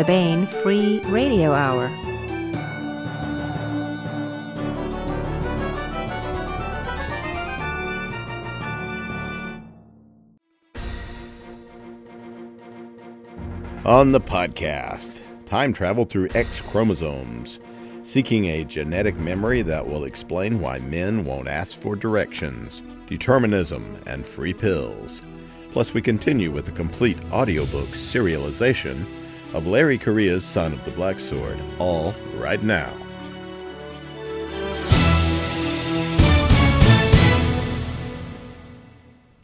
the Baen Free Radio Hour. On the podcast, time travel through X chromosomes, seeking a genetic memory that will explain why men won't ask for directions, determinism, and free pills. Plus, we continue with the complete audiobook serialization of Larry Correia's Son of the Black Sword, all right now.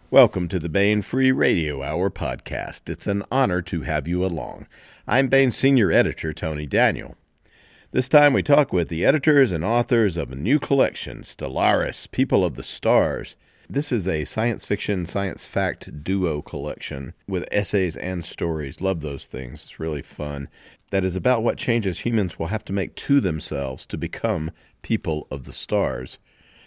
Welcome to the Baen Free Radio Hour podcast. It's an honor to have you along. I'm Baen Senior Editor Tony Daniel. This time we talk with the editors and authors of a new collection, Stellaris People of the Stars. This is a science fiction, science fact duo collection with essays and stories. Love those things. It's really fun. That is about what changes humans will have to make to themselves to become people of the stars.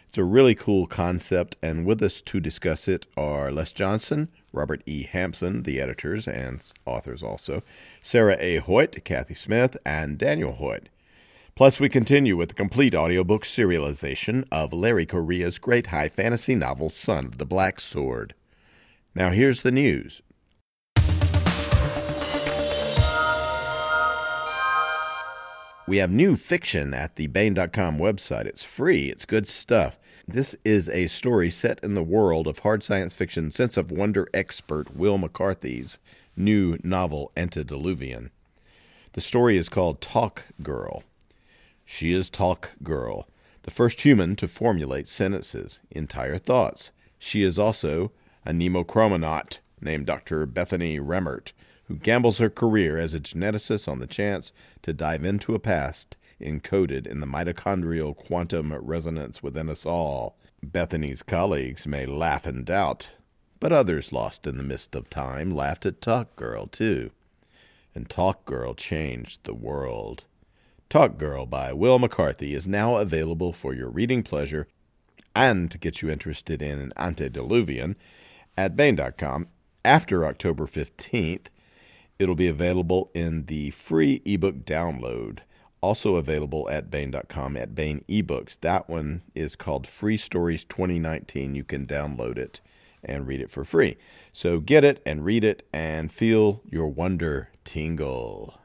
It's a really cool concept, and with us to discuss it are Les Johnson, Robert E. Hampson, the editors and authors also, Sarah A. Hoyt, Kathy Smith, and Daniel Hoyt. Plus, we continue with the complete audiobook serialization of Larry Correia's great high fantasy novel, Son of the Black Sword. Now, here's the news. We have new fiction at the Baen.com website. It's free, it's good stuff. This is a story set in the world of hard science fiction sense of wonder expert Wil McCarthy's new novel, Antediluvian. The story is called Talk Girl. She is Talk Girl, the first human to formulate sentences, entire thoughts. She is also a nemochromonaut named Dr. Bethany Remmert, who gambles her career as a geneticist on the chance to dive into a past encoded in the mitochondrial quantum resonance within us all. Bethany's colleagues may laugh and doubt, but others lost in the mist of time laughed at Talk Girl, too. And Talk Girl changed the world. Talk Girl by Wil McCarthy is now available for your reading pleasure and to get you interested in an antediluvian at Baen.com after October 15th It'll be available in the free ebook download, also available at Baen.com at Baen eBooks. That one is called Free Stories 2019. You can download it and read it for free. So get it and read it and feel your wonder tingle.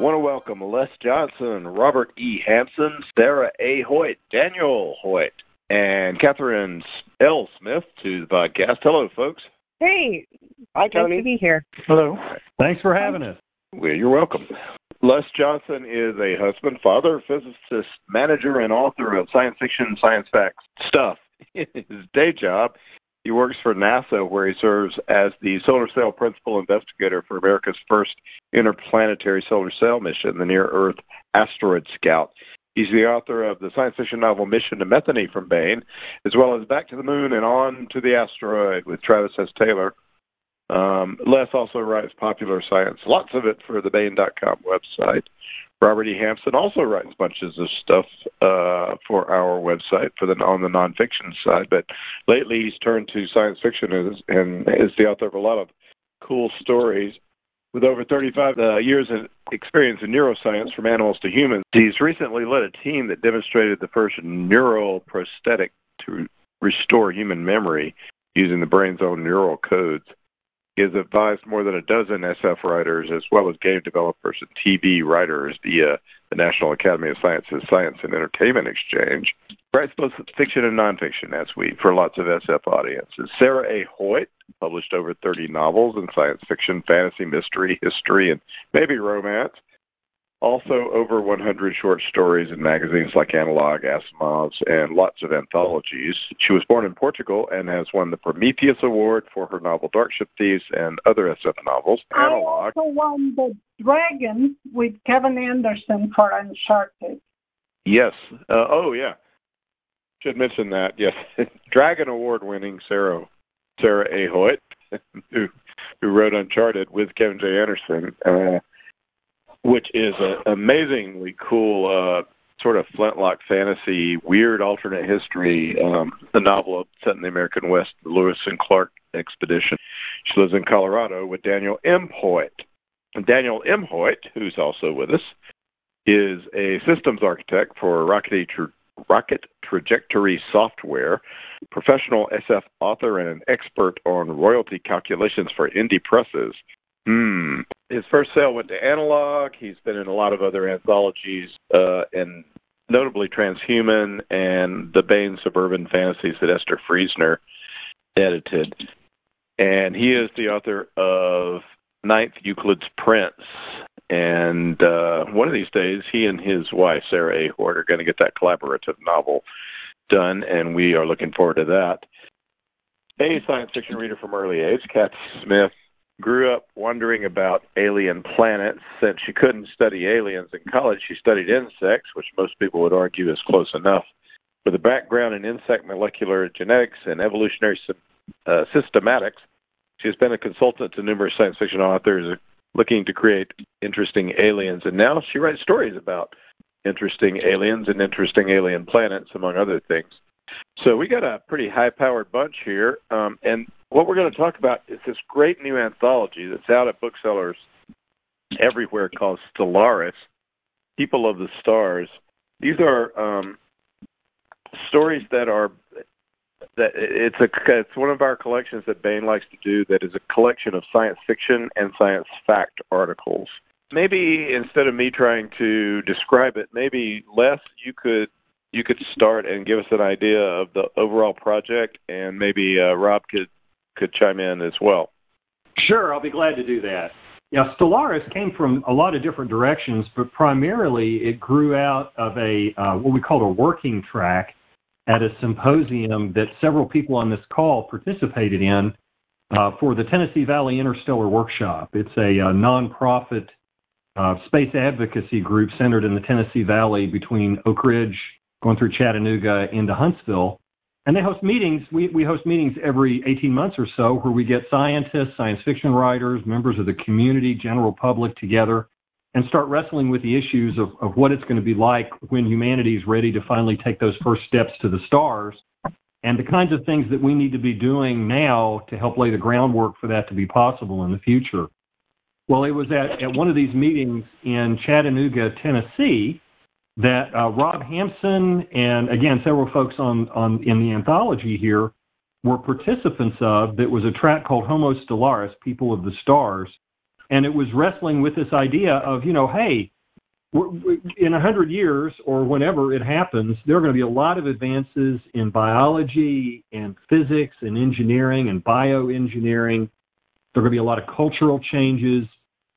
Want to welcome Les Johnson, Robert E. Hampson, Sarah A. Hoyt, Daniel Hoyt, and Catherine L. Smith to the podcast. Hello, folks. Hey. Hi, Tony. Nice to be here. Hello. Thanks for having us. Well, you're welcome. Les Johnson is a husband, father, physicist, manager, and author of science fiction, science facts stuff. His day job, he works for NASA, where he serves as the solar sail principal investigator for America's first interplanetary solar sail mission, the Near Earth Asteroid Scout. He's the author of the science fiction novel Mission to Methone from Baen, as well as Back to the Moon and On to the Asteroid with Travis S. Taylor. Um, Les also writes popular science, lots of it for the Baen.com website. Robert E. Hampson also writes bunches of stuff uh, for our website for the on the nonfiction side, but lately he's turned to science fiction and is, and is the author of a lot of cool stories. With over 35 uh, years of experience in neuroscience from animals to humans, he's recently led a team that demonstrated the first neural prosthetic to restore human memory using the brain's own neural codes. Has advised more than a dozen SF writers as well as game developers and TV writers via the National Academy of Sciences Science and Entertainment Exchange. Writes both fiction and nonfiction, as we for lots of SF audiences. Sarah A. Hoyt published over 30 novels in science fiction, fantasy, mystery, history, and maybe romance. Also, over 100 short stories in magazines like Analog, Asimov's, and lots of anthologies. She was born in Portugal and has won the Prometheus Award for her novel Darkship Thieves and other SF novels. Analog. I also won the Dragon with Kevin Anderson for Uncharted. Yes. Uh, oh, yeah. Should mention that. Yes. Dragon Award winning Sarah Sarah A. Hoyt, who who wrote Uncharted with Kevin J. Anderson. Uh, which is an amazingly cool uh, sort of flintlock fantasy, weird alternate history, um, novel set in the American West, the Lewis and Clark expedition. She lives in Colorado with Daniel M. Hoyt. And Daniel M. Hoyt, who's also with us, is a systems architect for rocket, rocket trajectory software, professional SF author, and an expert on royalty calculations for indie presses. Hmm. His first sale went to Analog. He's been in a lot of other anthologies, uh, and notably Transhuman and the Baen Suburban Fantasies that Esther Friesner edited. And he is the author of Ninth Euclid's Prince. And uh, one of these days, he and his wife, Sarah A. Hoyt, are going to get that collaborative novel done, and we are looking forward to that. A science fiction reader from early age, Kat Smith grew up wondering about alien planets. Since she couldn't study aliens in college, she studied insects, which most people would argue is close enough. With a background in insect molecular genetics and evolutionary uh, systematics, she has been a consultant to numerous science fiction authors looking to create interesting aliens, and now she writes stories about interesting aliens and interesting alien planets, among other things. So we got a pretty high-powered bunch here, um, and what we're going to talk about is this great new anthology that's out at booksellers everywhere called Stellaris, People of the Stars. These are um, stories that are that it's a it's one of our collections that Baen likes to do that is a collection of science fiction and science fact articles. Maybe instead of me trying to describe it, maybe Les, you could you could start and give us an idea of the overall project, and maybe uh, Rob could could chime in as well. Sure, I'll be glad to do that. Yeah, Stellaris came from a lot of different directions, but primarily it grew out of a uh, what we called a working track at a symposium that several people on this call participated in uh, for the Tennessee Valley Interstellar Workshop. It's a, a uh, nonprofit uh, space advocacy group centered in the Tennessee Valley between Oak Ridge, going through Chattanooga into Huntsville. And they host meetings. We, we host meetings every 18 months or so where we get scientists, science fiction writers, members of the community, general public together and start wrestling with the issues of, of what it's going to be like when humanity is ready to finally take those first steps to the stars and the kinds of things that we need to be doing now to help lay the groundwork for that to be possible in the future. Well, it was at, at one of these meetings in Chattanooga, Tennessee, that uh, Rob Hampson and again several folks on, on in the anthology here were participants of. That was a track called Homo Stellaris, People of the Stars, and it was wrestling with this idea of you know hey in a hundred years or whenever it happens there are going to be a lot of advances in biology and physics and engineering and bioengineering there are going to be a lot of cultural changes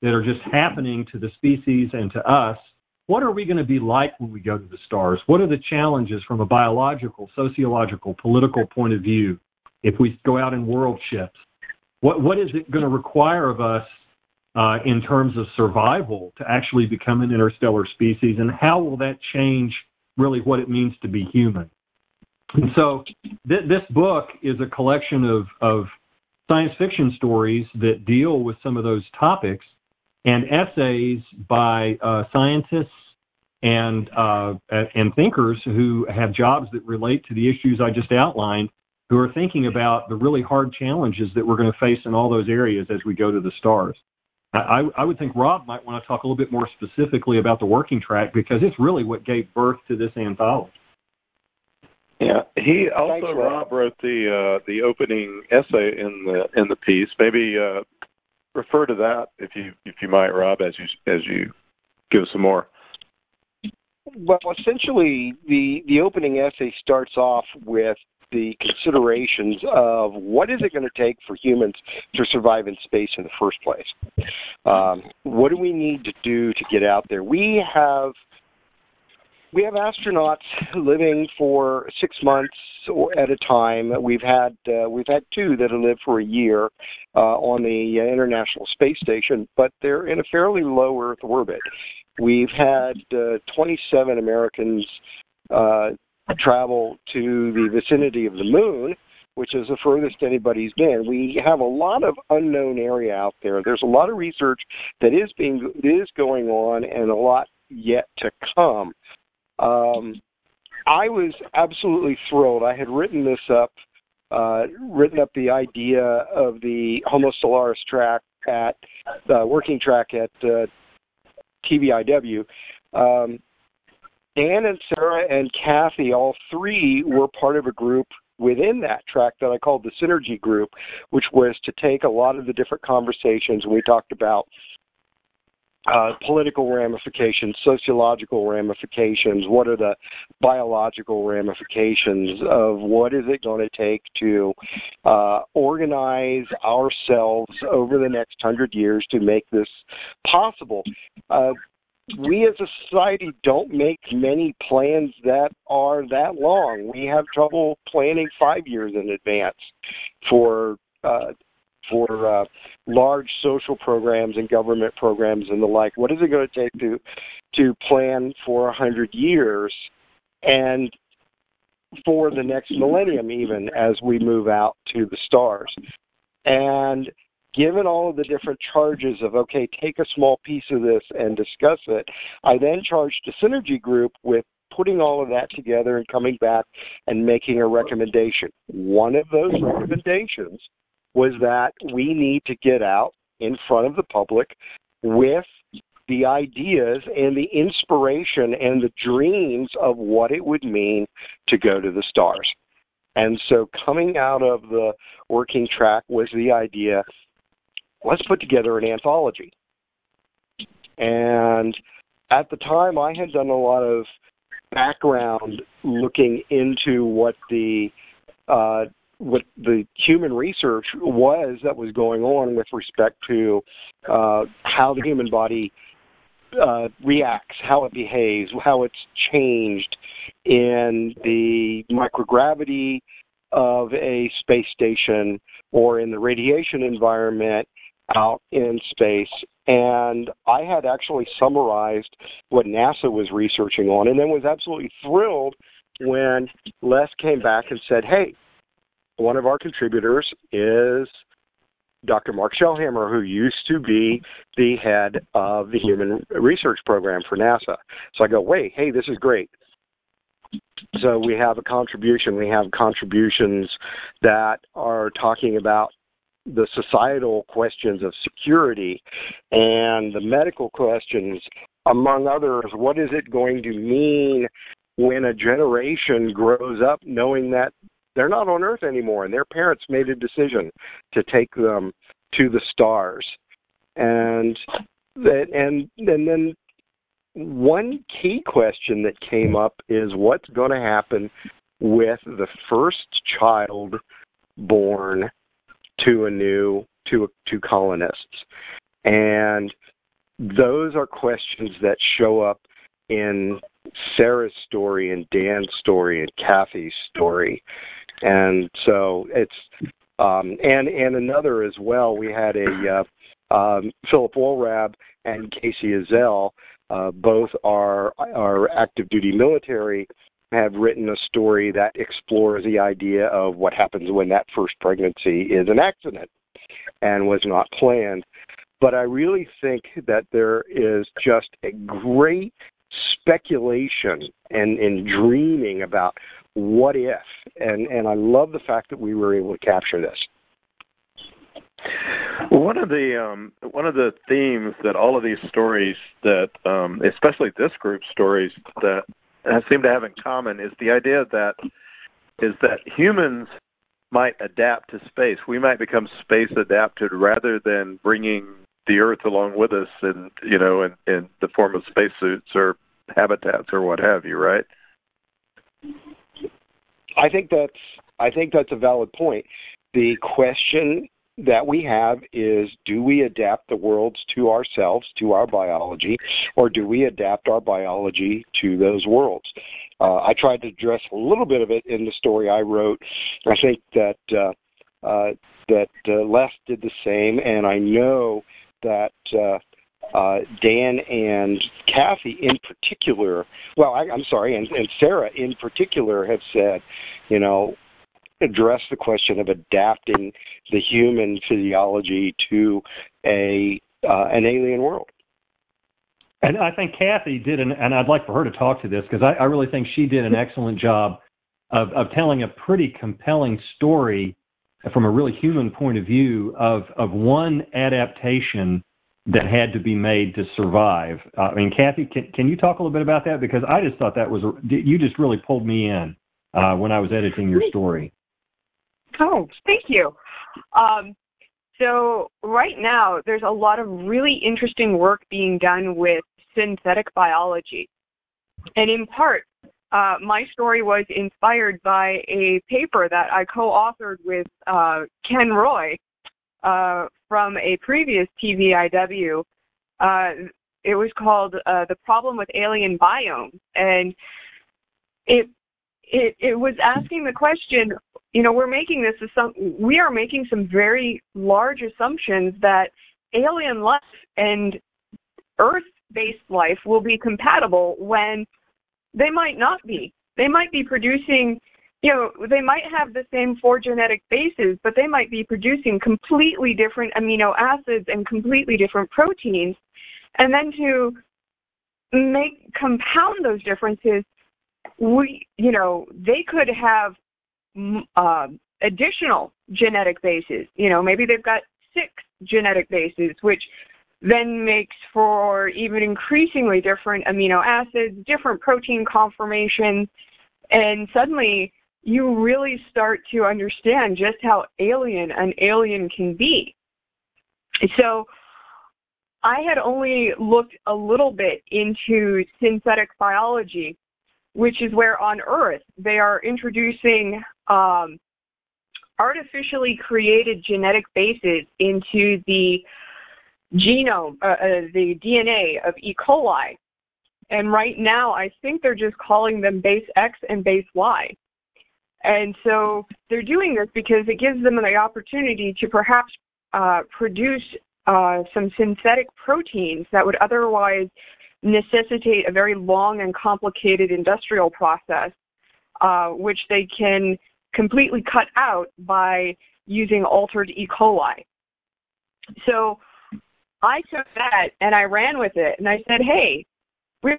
that are just happening to the species and to us what are we going to be like when we go to the stars what are the challenges from a biological sociological political point of view if we go out in world ships what what is it going to require of us uh, in terms of survival to actually become an interstellar species, and how will that change really what it means to be human? And so, th- this book is a collection of, of science fiction stories that deal with some of those topics and essays by uh, scientists and uh, and thinkers who have jobs that relate to the issues I just outlined, who are thinking about the really hard challenges that we're going to face in all those areas as we go to the stars. I, I would think Rob might want to talk a little bit more specifically about the working track because it's really what gave birth to this anthology. Yeah, he also Thanks, Rob wrote the uh, the opening essay in the in the piece. Maybe uh, refer to that if you if you might, Rob, as you as you give some more. Well, essentially, the the opening essay starts off with the considerations of what is it going to take for humans to survive in space in the first place. Um, what do we need to do to get out there? We have we have astronauts living for six months at a time. We've had uh, we've had two that have lived for a year uh, on the International Space Station, but they're in a fairly low Earth orbit. We've had uh, 27 Americans uh, travel to the vicinity of the moon, which is the furthest anybody's been. We have a lot of unknown area out there. There's a lot of research that is being is going on and a lot yet to come. Um, I was absolutely thrilled. I had written this up, uh, written up the idea of the Homo Stellaris track at uh, working track at uh, TVIW. Um, Dan and Sarah and Kathy, all three were part of a group within that track that I called the Synergy Group, which was to take a lot of the different conversations we talked about uh, political ramifications, sociological ramifications, what are the biological ramifications of what is it going to take to uh, organize ourselves over the next hundred years to make this possible. Uh, we as a society don't make many plans that are that long. We have trouble planning five years in advance for uh, for uh, large social programs and government programs and the like. What is it going to take to to plan for a hundred years and for the next millennium, even as we move out to the stars? And given all of the different charges of okay, take a small piece of this and discuss it, I then charged a synergy group with putting all of that together and coming back and making a recommendation. One of those recommendations was that we need to get out in front of the public with the ideas and the inspiration and the dreams of what it would mean to go to the stars. And so coming out of the working track was the idea let's put together an anthology. And at the time, I had done a lot of background looking into what the uh, what the human research was that was going on with respect to uh, how the human body uh, reacts, how it behaves, how it's changed in the microgravity of a space station or in the radiation environment out in space. And I had actually summarized what NASA was researching on and then was absolutely thrilled when Les came back and said, Hey, one of our contributors is Dr. Mark Shelhamer, who used to be the head of the Human Research Program for NASA. So I go, wait, hey, this is great. So we have a contribution. We have contributions that are talking about the societal questions of security and the medical questions, among others. What is it going to mean when a generation grows up knowing that they're not on Earth anymore, and their parents made a decision to take them to the stars. And that, and and then one key question that came up is what's going to happen with the first child born to a new to to colonists, and those are questions that show up in Sarah's story and Dan's story and Kathy's story and so it's um, and and another as well. We had a uh, um, Philip Wohlrab and Casey Ezzell, uh, both are are active duty military, have written a story that explores the idea of what happens when that first pregnancy is an accident and was not planned. But I really think that there is just a great speculation and, and dreaming about what if, and and I love the fact that we were able to capture this. One of the um, one of the themes that all of these stories that, um, especially this group's stories that seem to have in common is the idea that is that humans might adapt to space. We might become space adapted rather than bringing the Earth along with us, and you know, in, in the form of spacesuits or habitats or what have you, right? I think that's I think that's a valid point. The question that we have is do we adapt the worlds to ourselves, to our biology, or do we adapt our biology to those worlds? Uh, I tried to address a little bit of it in the story I wrote. I think that uh, uh, that uh, Les did the same, and I know that uh, Dan and Kathy in particular, well, I, I'm sorry, and, and Sarah in particular have said, you know, address the question of adapting the human physiology to a uh, an alien world. And I think Kathy did, an, and I'd like for her to talk to this because I, I really think she did an excellent job of, of telling a pretty compelling story from a really human point of view of, of one adaptation that had to be made to survive. Uh, I mean, Kathy, can, can you talk a little bit about that? Because I just thought that was, you just really pulled me in uh, when I was editing your story. Oh, thank you. Um, so right now, there's a lot of really interesting work being done with synthetic biology. And in part, uh, my story was inspired by a paper that I co-authored with uh, Ken Roy uh, from a previous TVIW. Uh, it was called uh, "The Problem with Alien Biomes," and it it it was asking the question. You know, we're making this assum- we are making some very large assumptions that alien life and Earth-based life will be compatible when they might not be. They might be producing, you know, they might have the same four genetic bases, but they might be producing completely different amino acids and completely different proteins. And then to make compound those differences, we, you know, they could have uh, additional genetic bases. You know, maybe they've got six genetic bases, which then makes for even increasingly different amino acids, different protein conformations, and suddenly you really start to understand just how alien an alien can be. So I had only looked a little bit into synthetic biology, which is where on Earth they are introducing um, artificially created genetic bases into the genome, uh, uh, the DNA of E. coli. And right now, I think they're just calling them base X and base Y. And so they're doing this because it gives them the opportunity to perhaps uh, produce uh, some synthetic proteins that would otherwise necessitate a very long and complicated industrial process, uh, which they can completely cut out by using altered E. coli. So I took that and I ran with it and I said, hey, we're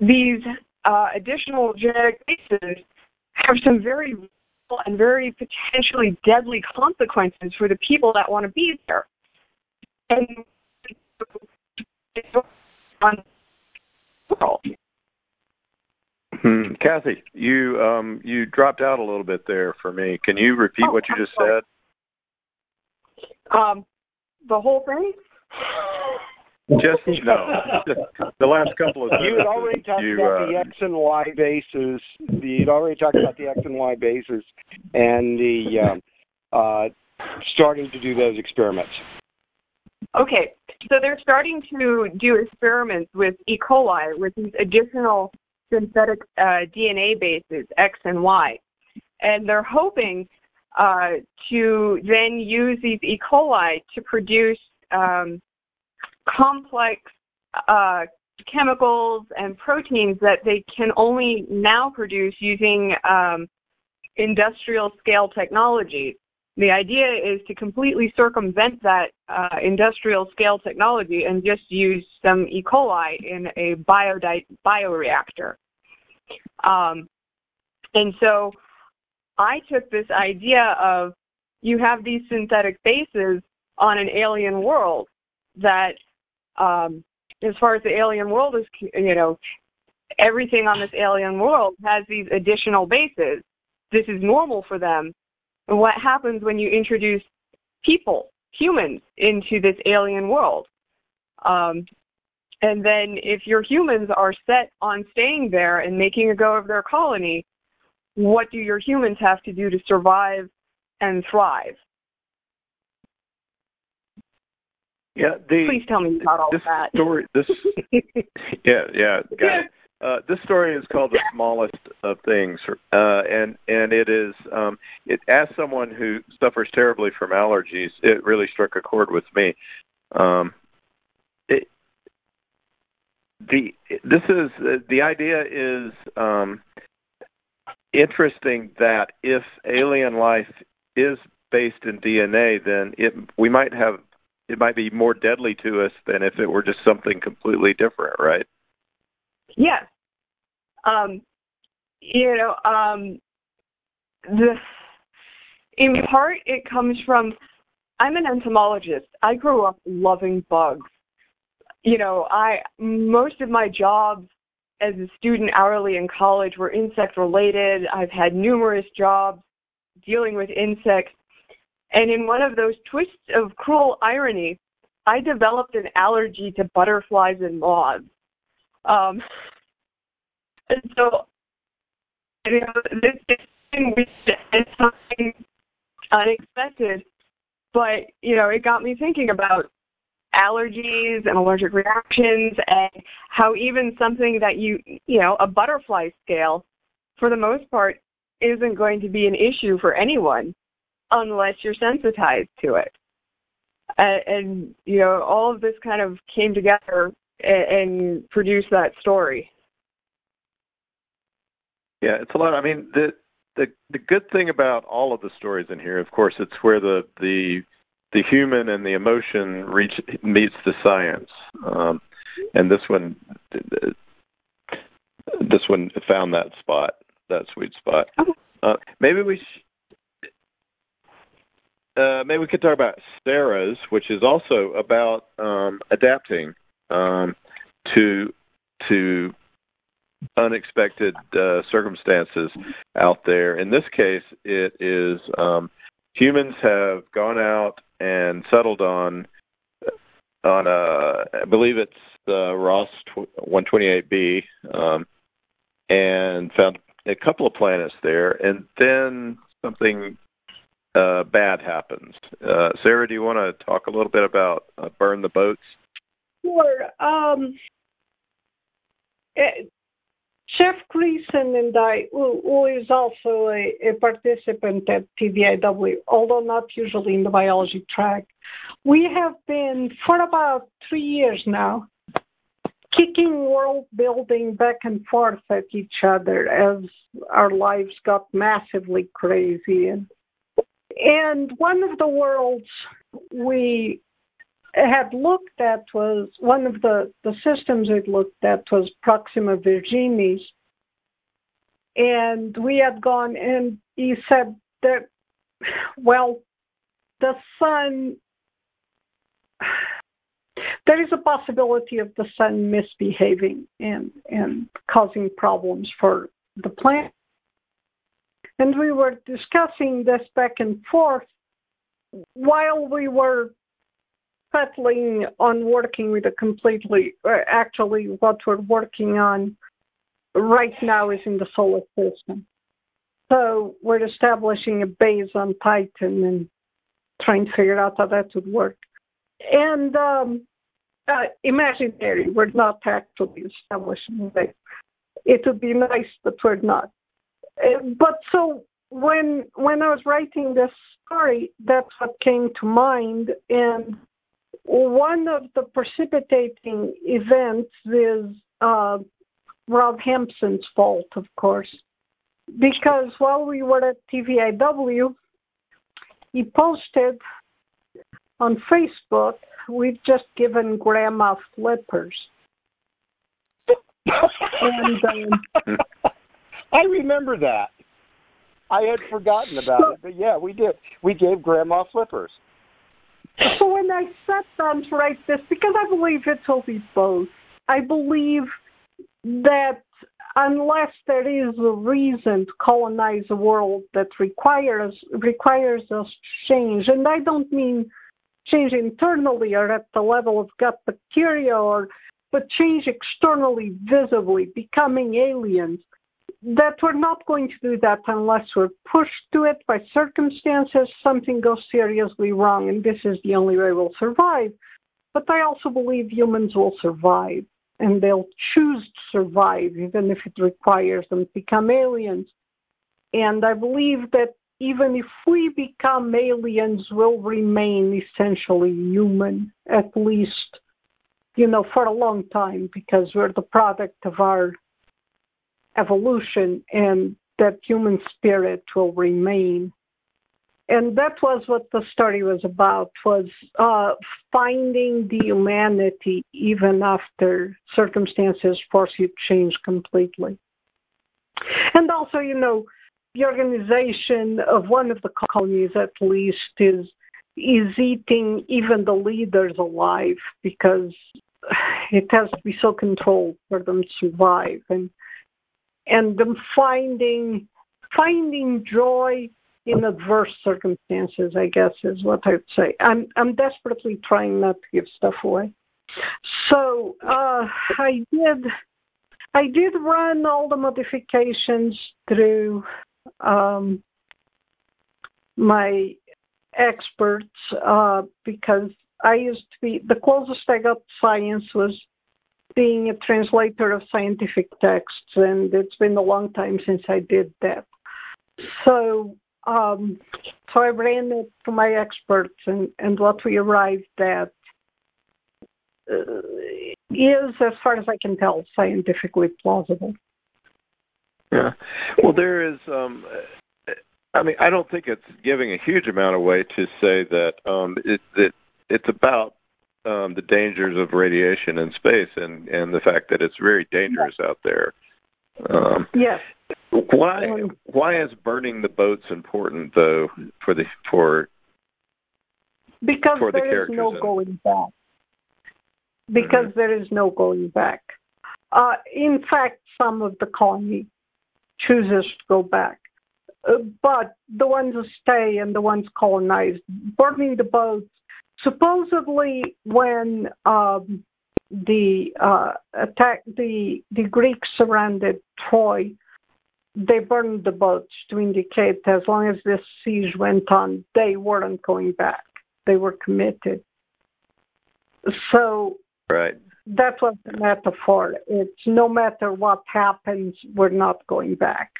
these uh, additional genetic bases have some very real and very potentially deadly consequences for the people that want to be there. And on the world. Hmm. Kathy, you um, you dropped out a little bit there for me. Can you repeat oh, what you just said? Um, the whole thing. Just no, the last couple of you had already talked you, about uh, the X and Y bases. You'd already talked about the X and Y bases, and the um, uh, starting to do those experiments. Okay, so they're starting to do experiments with E. coli with these additional synthetic uh, DNA bases, X and Y. And they're hoping uh, to then use these E. coli to produce um, complex uh, chemicals and proteins that they can only now produce using um, industrial scale technology. The idea is to completely circumvent that uh, industrial scale technology and just use some E. coli in a bioreactor. Um, and so I took this idea of you have these synthetic bases on an alien world that, um, as far as the alien world is, you know, everything on this alien world has these additional bases. This is normal for them and what happens when you introduce people, humans, into this alien world? Um, and then if your humans are set on staying there and making a go of their colony, what do your humans have to do to survive and thrive? Yeah, the, Please tell me about all this that. story. This, yeah, yeah, got it. Uh, this story is called "The Smallest of Things," uh, and and it is um, it as someone who suffers terribly from allergies, it really struck a chord with me. Um, it, the this is the idea is um, interesting that if alien life is based in DNA, then it we might have it might be more deadly to us than if it were just something completely different, right? Yes. Um, you know, um, the in part it comes from I'm an entomologist. I grew up loving bugs. You know, I most of my jobs as a student hourly in college were insect related. I've had numerous jobs dealing with insects. And in one of those twists of cruel irony, I developed an allergy to butterflies and moths. Um, and so, you know, this, this thing is something unexpected, but you know, it got me thinking about allergies and allergic reactions and how even something that you you know a butterfly scale for the most part isn't going to be an issue for anyone unless you're sensitized to it and, and you know all of this kind of came together and, and produced that story yeah it's a lot i mean the the the good thing about all of the stories in here of course it's where the the the human and the emotion reach meets the science, um, and this one this one found that spot, that sweet spot. Uh, maybe we. Sh- uh, maybe we could talk about Sarah's, which is also about um, adapting um, to to unexpected uh, circumstances out there. In this case, it is um, humans have gone out and settled on on a I believe it's the Ross 128b, um, and found a couple of planets there, and then something uh, bad happens. Uh, Sarah, do you want to talk a little bit about uh, burn the boats? Sure. Um, it, Jeff Greason and I, who, who is also a, a participant at TVIW, although not usually in the biology track, we have been for about three years now kicking world building back and forth at each other as our lives got massively crazy and and one of the worlds we had looked at was one of the, the systems we'd looked at was Proxima Virginis. And we had gone and he said that, well, the sun, there is a possibility of the sun misbehaving and, and causing problems for the planet. And we were discussing this back and forth while we were settling on working with a completely, uh, actually, what we're working on right now is in the solar system. So we're establishing a base on Titan and trying to figure out how that would work. And um, uh, imaginary, we're not actually establishing it. It would be nice, but we're not. Uh, but so when when I was writing this story, that's what came to mind, and one of the precipitating events is uh, Rob Hampson's fault, of course, because while we were at TVIW, he posted on Facebook, we've just given grandma flippers. and um, I remember that. I had forgotten about it, but yeah, we did. We gave grandma flippers so when I sat down to write this, because I believe it will be both, I believe that unless there is a reason to colonize a world that requires requires us to change, and I don't mean change internally or at the level of gut bacteria or but change externally visibly, becoming aliens that we're not going to do that unless we're pushed to it by circumstances, something goes seriously wrong, and this is the only way we'll survive. But I also believe humans will survive, and they'll choose to survive, even if it requires them to become aliens. And I believe that even if we become aliens, we'll remain essentially human, at least, you know, for a long time, because we're the product of our evolution and that human spirit will remain. and that was what the story was about was uh, finding the humanity even after circumstances force you to change completely and also you know the organization of one of the colonies at least is is eating even the leaders alive because it has to be so controlled for them to survive and and them finding finding joy in adverse circumstances i guess is what i'd say. I'm i'm desperately trying not to give stuff away. So uh i did i did run all the modifications through um my experts uh, because I used to be the closest I got to science was being a translator of scientific texts, and it's been a long time since I did that. So, um, so I ran it to my experts, and, and what we arrived at uh, is, as far as I can tell, scientifically plausible. Yeah. Well, there is um, I mean, I don't think it's giving a huge amount away to say that um, it, it it's about um, the dangers of radiation in space and and the fact that it's very dangerous out there. Um, yes. Why why is burning the boats important though for the for because for the there is no in... going back. Because mm-hmm. there is no going back. Uh, in fact, some of the colony chooses to go back. Uh, but the ones who stay and the ones colonized, burning the boats. Supposedly, when um, the uh, attack, the the Greeks surrounded Troy, they burned the boats to indicate that as long as this siege went on, they weren't going back. They were committed. So right. that was the metaphor. It's no matter what happens, we're not going back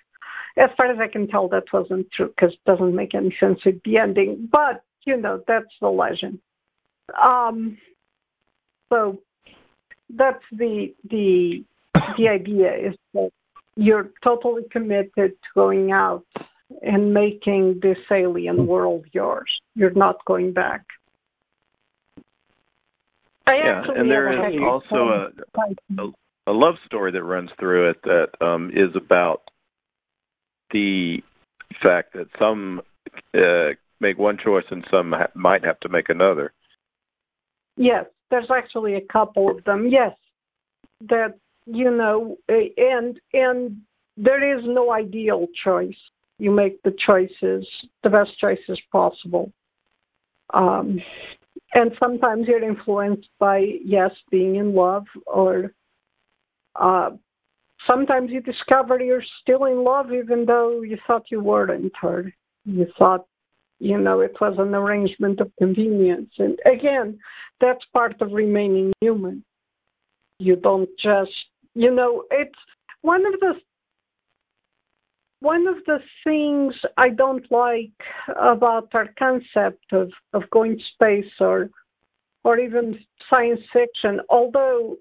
as far as I can tell, that wasn't true because it doesn't make any sense with the ending. But you know, that's the legend. Um, so that's the the the idea is that you're totally committed to going out and making this alien world yours. You're not going back. I yeah, and there is also a, a, a love story that runs through it that um, is about the fact that some uh, make one choice and some ha- might have to make another. Yes, there's actually a couple of them. Yes, that you know, and and there is no ideal choice. You make the choices, the best choices possible. Um, and sometimes you're influenced by yes, being in love, or uh, sometimes you discover you're still in love even though you thought you weren't or you thought you know it was an arrangement of convenience. And again that's part of remaining human. You don't just you know it's one of the one of the things I don't like about our concept of, of going to space or or even science fiction, although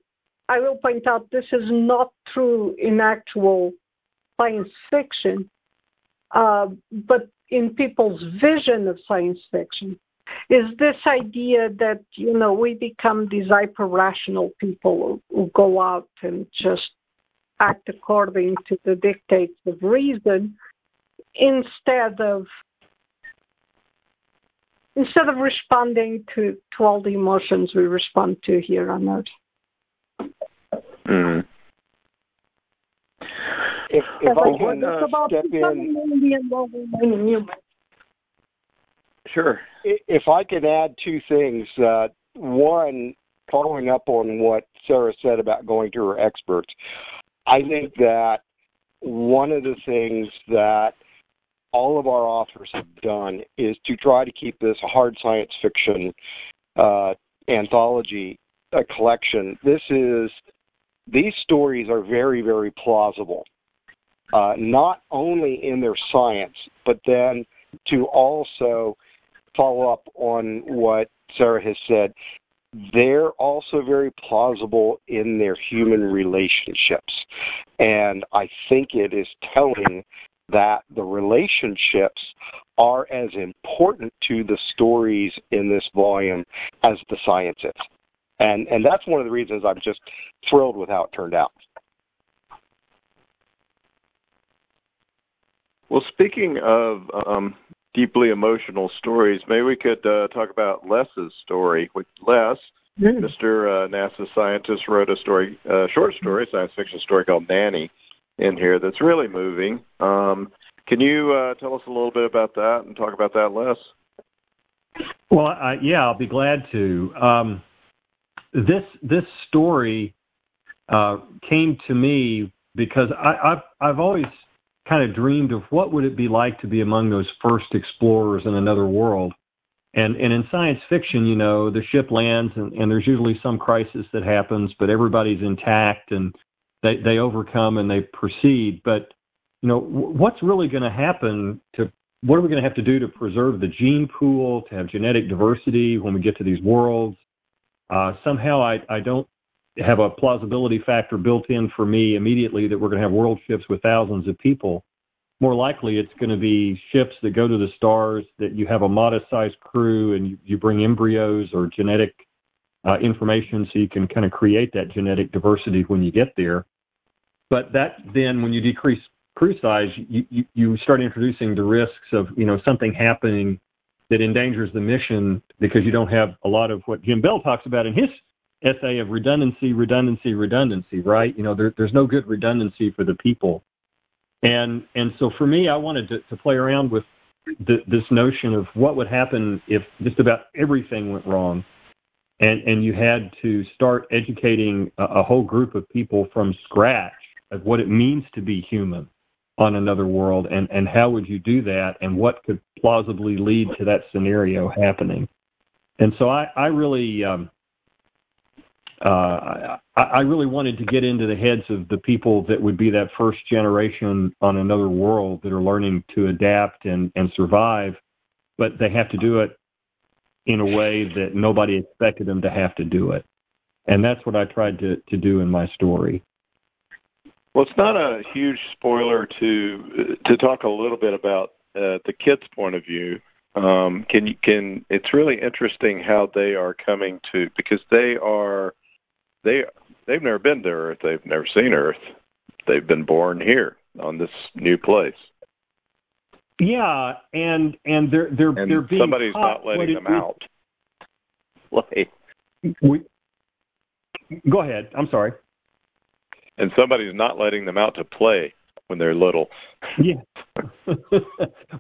I will point out this is not true in actual science fiction, uh, but in people's vision of science fiction is this idea that you know we become these hyper rational people who, go out and just act according to the dictates of reason instead of instead of responding to, to all the emotions we respond to here on earth. Mm. If, if I can uh, step in, sure. If I could add two things, uh, one, following up on what Sarah said about going to her experts, I think that one of the things that all of our authors have done is to try to keep this hard science fiction uh, anthology a collection. This is these stories are very, very plausible, uh, not only in their science, but then to also follow up on what Sarah has said. They're also very plausible in their human relationships. And I think it is telling that the relationships are as important to the stories in this volume as the science is. And and that's one of the reasons I'm just thrilled with how it turned out. Well, speaking of um, deeply emotional stories, maybe we could uh, talk about Les's story. With Les, mm. Mr. Uh, NASA scientist, wrote a story, uh, short story, science fiction story called Nanny, in here that's really moving. Um, can you uh, tell us a little bit about that and talk about that, Les? Well, uh, yeah, I'll be glad to. Um, this this story uh, came to me because I, I've I've always kind of dreamed of what would it be like to be among those first explorers in another world. And and in science fiction, you know, the ship lands and, and there's usually some crisis that happens, but everybody's intact and they they overcome and they proceed. But you know, what's really going to happen to what are we going to have to do to preserve the gene pool, to have genetic diversity when we get to these worlds? Uh, somehow I, I don't have a plausibility factor built in for me immediately that we're going to have world ships with thousands of people. More likely, it's going to be ships that go to the stars that you have a modest sized crew and you, you bring embryos or genetic uh, information so you can kind of create that genetic diversity when you get there. But that then, when you decrease crew size, you, you, you start introducing the risks of you know something happening that endangers the mission because you don't have a lot of what Jim Bell talks about in his essay of redundancy, redundancy, redundancy, right? You know, there, there's no good redundancy for the people. And and so for me, I wanted to, to play around with this notion of what would happen if just about everything went wrong, and and you had to start educating a, a whole group of people from scratch of what it means to be human on another world, and and how would you do that, and what could plausibly lead to that scenario happening. And so I I really um, uh, I, I really wanted to get into the heads of the people that would be that first generation on another world that are learning to adapt and, and survive, but they have to do it in a way that nobody expected them to have to do it. And that's what I tried to, to do in my story. Well, it's not a huge spoiler to to talk a little bit about uh, the kids' point of view. Um, can you can? It's really interesting how they are coming to because they are they they've never been to Earth. They've never seen Earth. They've been born here on this new place. Yeah, and and they're they're and they're being somebody's not letting them out. Play. We, go ahead. I'm sorry. And somebody's not letting them out to play when they're little. Yeah.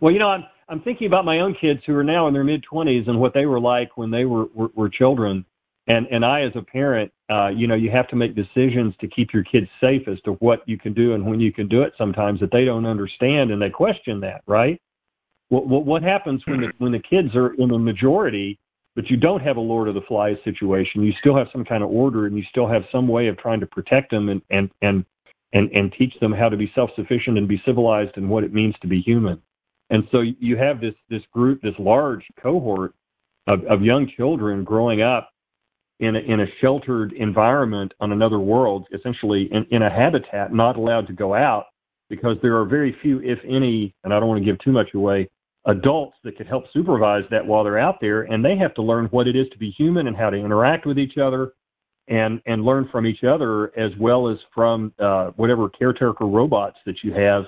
well, you know, I'm I'm thinking about my own kids who are now in their mid 20s and what they were like when they were were, were children and and I as a parent, uh, you know, you have to make decisions to keep your kids safe as to what you can do and when you can do it. Sometimes that they don't understand and they question that, right? What what, what happens when the when the kids are in the majority, but you don't have a Lord of the Flies situation? You still have some kind of order and you still have some way of trying to protect them and and and and, and teach them how to be self-sufficient and be civilized and what it means to be human. And so you have this this group, this large cohort of, of young children growing up in a, in a sheltered environment on another world, essentially in, in a habitat, not allowed to go out because there are very few, if any, and I don't want to give too much away, adults that could help supervise that while they're out there, and they have to learn what it is to be human and how to interact with each other, and and learn from each other as well as from uh, whatever caretaker robots that you have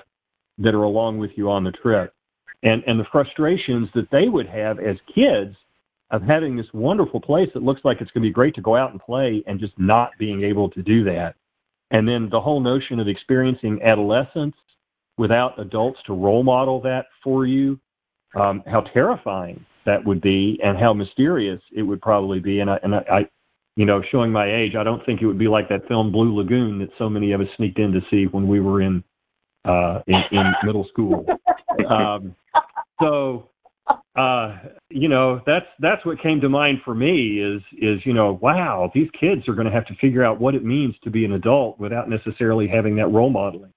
that are along with you on the trip, and and the frustrations that they would have as kids of having this wonderful place that looks like it's going to be great to go out and play and just not being able to do that. And then the whole notion of experiencing adolescence without adults to role model that for you, um, how terrifying that would be and how mysterious it would probably be. And I, and I, I, you know, showing my age, I don't think it would be like that film Blue Lagoon that so many of us sneaked in to see when we were in, uh, in, in middle school. Um, so, uh, you know, that's that's what came to mind for me is is you know, wow, these kids are going to have to figure out what it means to be an adult without necessarily having that role modeling.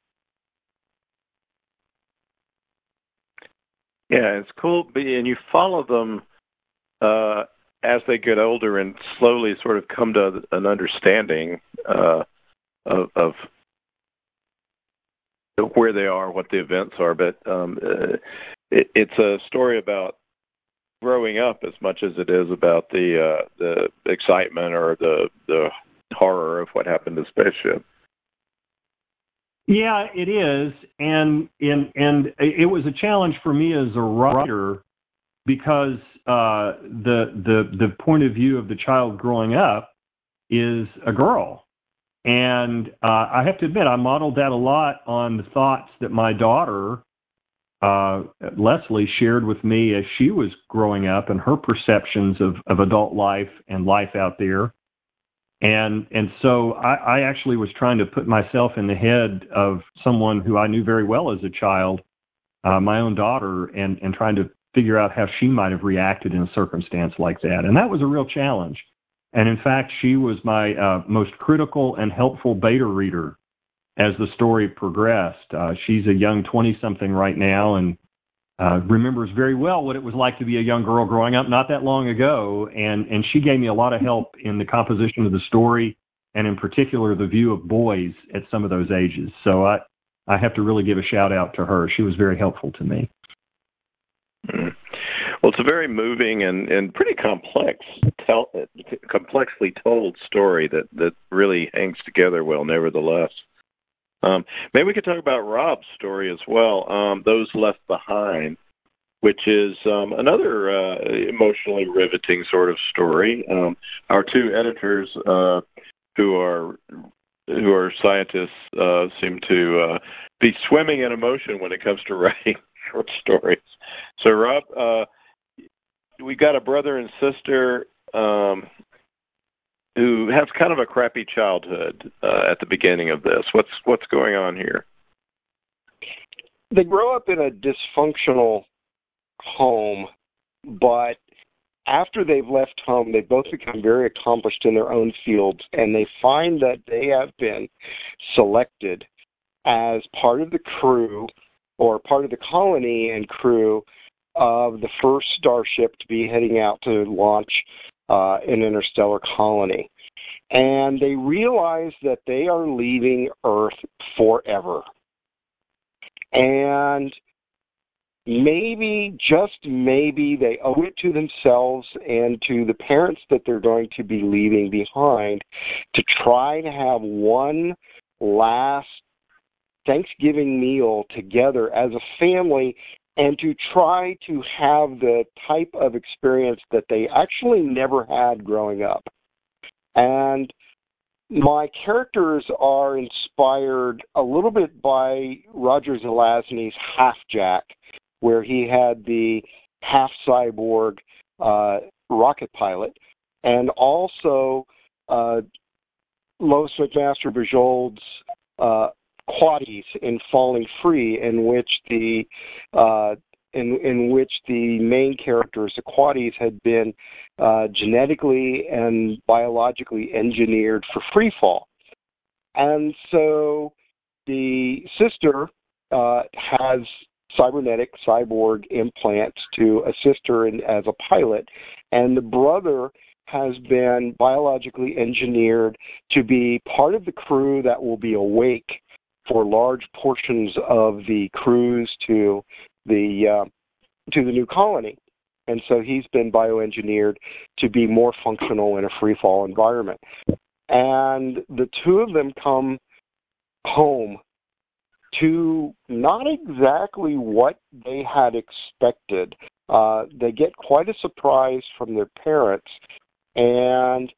Yeah, it's cool, and you follow them uh, as they get older and slowly sort of come to an understanding uh, of, of where they are, what the events are. But um, uh, it, it's a story about growing up as much as it is about the uh, the excitement or the the horror of what happened to spaceship. Yeah, it is, and and and it was a challenge for me as a writer because uh, the the the point of view of the child growing up is a girl, and uh, I have to admit I modeled that a lot on the thoughts that my daughter uh, Leslie shared with me as she was growing up and her perceptions of of adult life and life out there and and so I, I actually was trying to put myself in the head of someone who I knew very well as a child, uh, my own daughter, and and trying to figure out how she might have reacted in a circumstance like that. And that was a real challenge. And in fact, she was my uh, most critical and helpful beta reader as the story progressed. Uh, she's a young 20 something right now and uh, remembers very well what it was like to be a young girl growing up not that long ago, and and she gave me a lot of help in the composition of the story, and in particular the view of boys at some of those ages. So I I have to really give a shout out to her. She was very helpful to me. Mm-hmm. Well, it's a very moving and, and pretty complex, tell, complexly told story that, that really hangs together well, nevertheless. Um, maybe we could talk about Rob's story as well, um, Those Left Behind, which is um, another uh, emotionally riveting sort of story. Um, our two editors, uh, who are who are scientists, uh, seem to uh, be swimming in emotion when it comes to writing short stories. So, Rob, uh, we got a brother and sister um, who have kind of a crappy childhood uh, at the beginning of this. What's what's going on here? They grow up in a dysfunctional home, but after they've left home, they both become very accomplished in their own fields, and they find that they have been selected as part of the crew or part of the colony and crew of the first starship to be heading out to launch uh, an interstellar colony. And they realize that they are leaving Earth forever. And maybe, just maybe, they owe it to themselves and to the parents that they're going to be leaving behind to try to have one last Thanksgiving meal together as a family and to try to have the type of experience that they actually never had growing up. And my characters are inspired a little bit by Roger Zelazny's Half Jack, where he had the half cyborg uh, rocket pilot, and also uh, Lois McMaster Bujold's uh, Quaddies in Falling Free, in which the uh, in in which the main characters, the Quaddies, had been uh, genetically and biologically engineered for free fall, and so the sister uh, has cybernetic cyborg implants to assist her in, as a pilot, and the brother has been biologically engineered to be part of the crew that will be awake for large portions of the cruise to the uh, to the new colony. And so he's been bioengineered to be more functional in a free fall environment. And the two of them come home to not exactly what they had expected. Uh, they get quite a surprise from their parents, and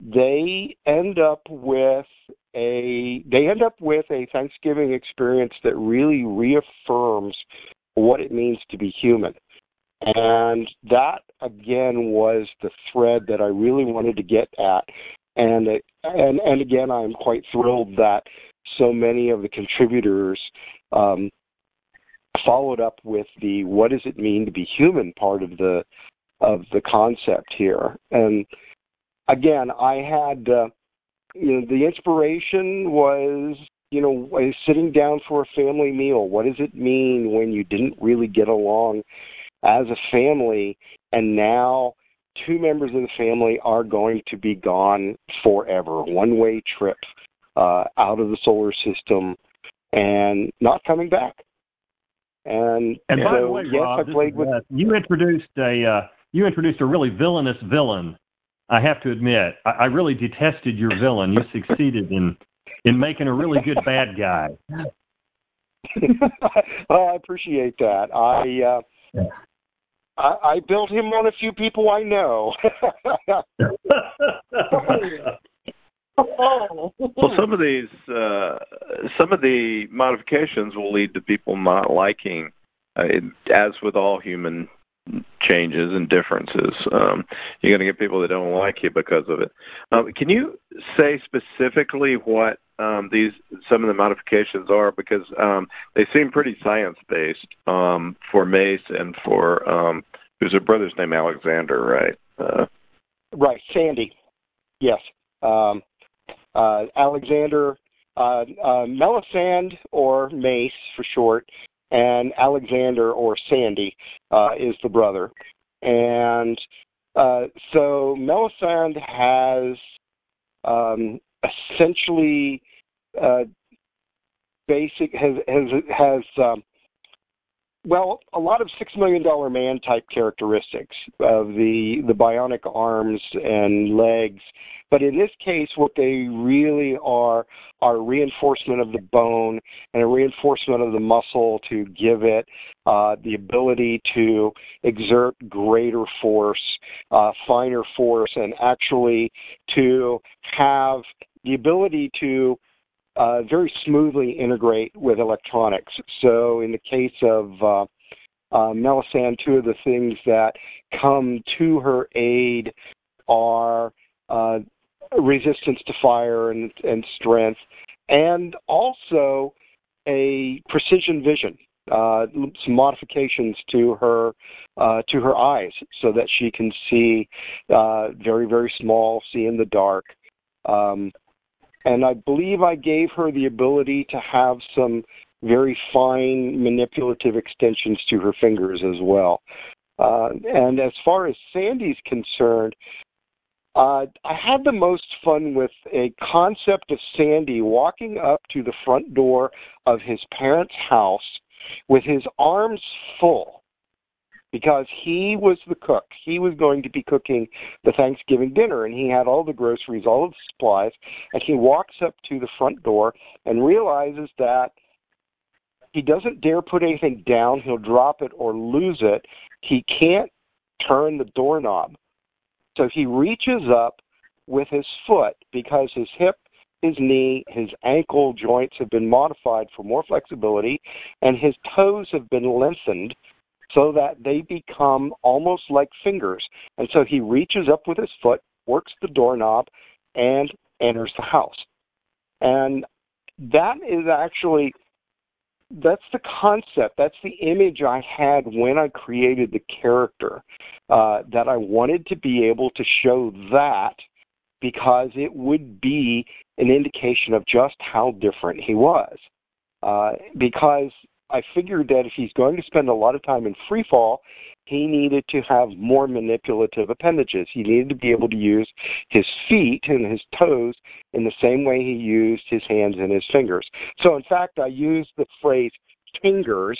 they end up with a they end up with a Thanksgiving experience that really reaffirms what it means to be human. And that again was the thread that I really wanted to get at. And and and again, I'm quite thrilled that so many of the contributors um, followed up with the "What does it mean to be human?" part of the of the concept here. And again, I had uh, you know the inspiration was you know sitting down for a family meal. What does it mean when you didn't really get along as a family, and now two members of the family are going to be gone forever, one way trip uh, out of the solar system, and not coming back. And, And by so, the way, yes, Rob, I played with. Wes. you introduced a uh, you introduced a really villainous villain. I have to admit, I, I really detested your villain. You succeeded in in making a really good bad guy. I appreciate that. I, uh, Yeah. I I built him on a few people I know. Oh. Well, some of these, uh, some of the modifications will lead to people not liking, uh, it, as with all human changes and differences. Um, you're going to get people that don't like you because of it. Um, can you say specifically what um, these some of the modifications are? Because um, they seem pretty science based um, for Mace and for um, who's her brother's name Alexander, right? Uh, right, Sandy. Yes. Um, uh, Alexander, uh, uh, Melisande or Mace for short, and Alexander or Sandy uh, is the brother. And uh, so Melisande has um, essentially uh, basic has has has um, well a lot of six million dollar man type characteristics of the the bionic arms and legs. But in this case what they really are are reinforcement of the bone and a reinforcement of the muscle to give it uh, the ability to exert greater force uh, finer force and actually to have the ability to uh, very smoothly integrate with electronics. So, in the case of uh, uh, Melisande, two of the things that come to her aid are uh, resistance to fire and, and strength, and also a precision vision. Uh, some modifications to her uh, to her eyes so that she can see uh, very very small, see in the dark. Um, and I believe I gave her the ability to have some very fine manipulative extensions to her fingers as well. Uh, and as far as Sandy's concerned, uh, I had the most fun with a concept of Sandy walking up to the front door of his parents' house with his arms full because he was the cook. He was going to be cooking the Thanksgiving dinner, and he had all the groceries, all of the supplies, and he walks up to the front door and realizes that he doesn't dare put anything down. He'll drop it or lose it. He can't turn the doorknob. So he reaches up with his foot because his hip, his knee, his ankle joints have been modified for more flexibility, and his toes have been lengthened so that they become almost like fingers. And so he reaches up with his foot, works the doorknob, and enters the house. And that is actually that's the concept. That's the image I had when I created the character. Uh, that I wanted to be able to show that because it would be an indication of just how different he was. Uh, because I figured that if he's going to spend a lot of time in free fall, he needed to have more manipulative appendages. He needed to be able to use his feet and his toes in the same way he used his hands and his fingers. So, in fact, I used the phrase fingers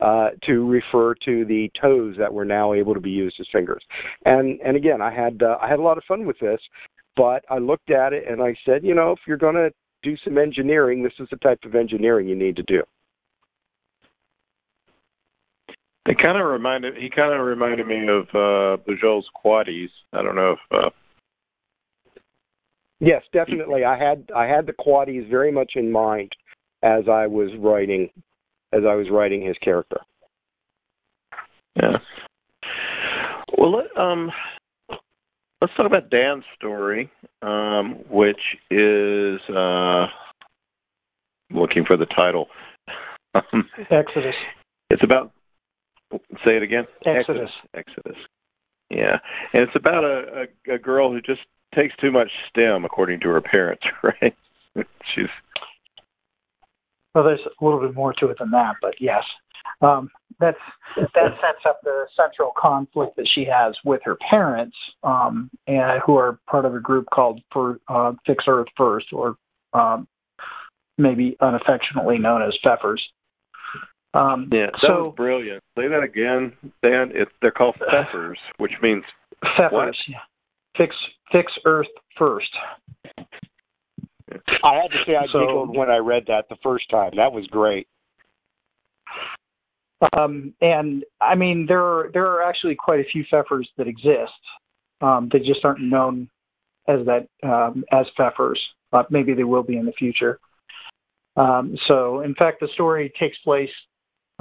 uh, to refer to the toes that were now able to be used as fingers. And and again, I had uh, I had a lot of fun with this, but I looked at it and I said, you know, if you're going to do some engineering, this is the type of engineering you need to do. It kind of reminded he kind of reminded me of uh Bujold's quaddies. I don't know if uh Yes, definitely. I had I had the quaddies very much in mind as I was writing as I was writing his character. yeah. Well, let, um let's talk about Dan's story, um which is uh looking for the title. Um, Exodus. It's about say it again. Exodus. Exodus. Yeah, and it's about a, a a girl who just takes too much stem, according to her parents. Right? She's Well, there's a little bit more to it than that, but yes, um, that's that sets up the central conflict that she has with her parents, um, and who are part of a group called for uh, Fix Earth First, or um, maybe unaffectionately known as Pfeffers. Um, yeah, that so, was brilliant. Say that again, Dan. It's they're called Pfeffers, which means Pfeffers, yeah. Fix fix Earth first. I had to say I So- giggled when I read that the first time. That was great. Um, and I mean, there are there are actually quite a few Pfeffers that exist. Um, they just aren't known as that um, as Pfeffers. But maybe they will be in the future. Um, so, in fact, the story takes place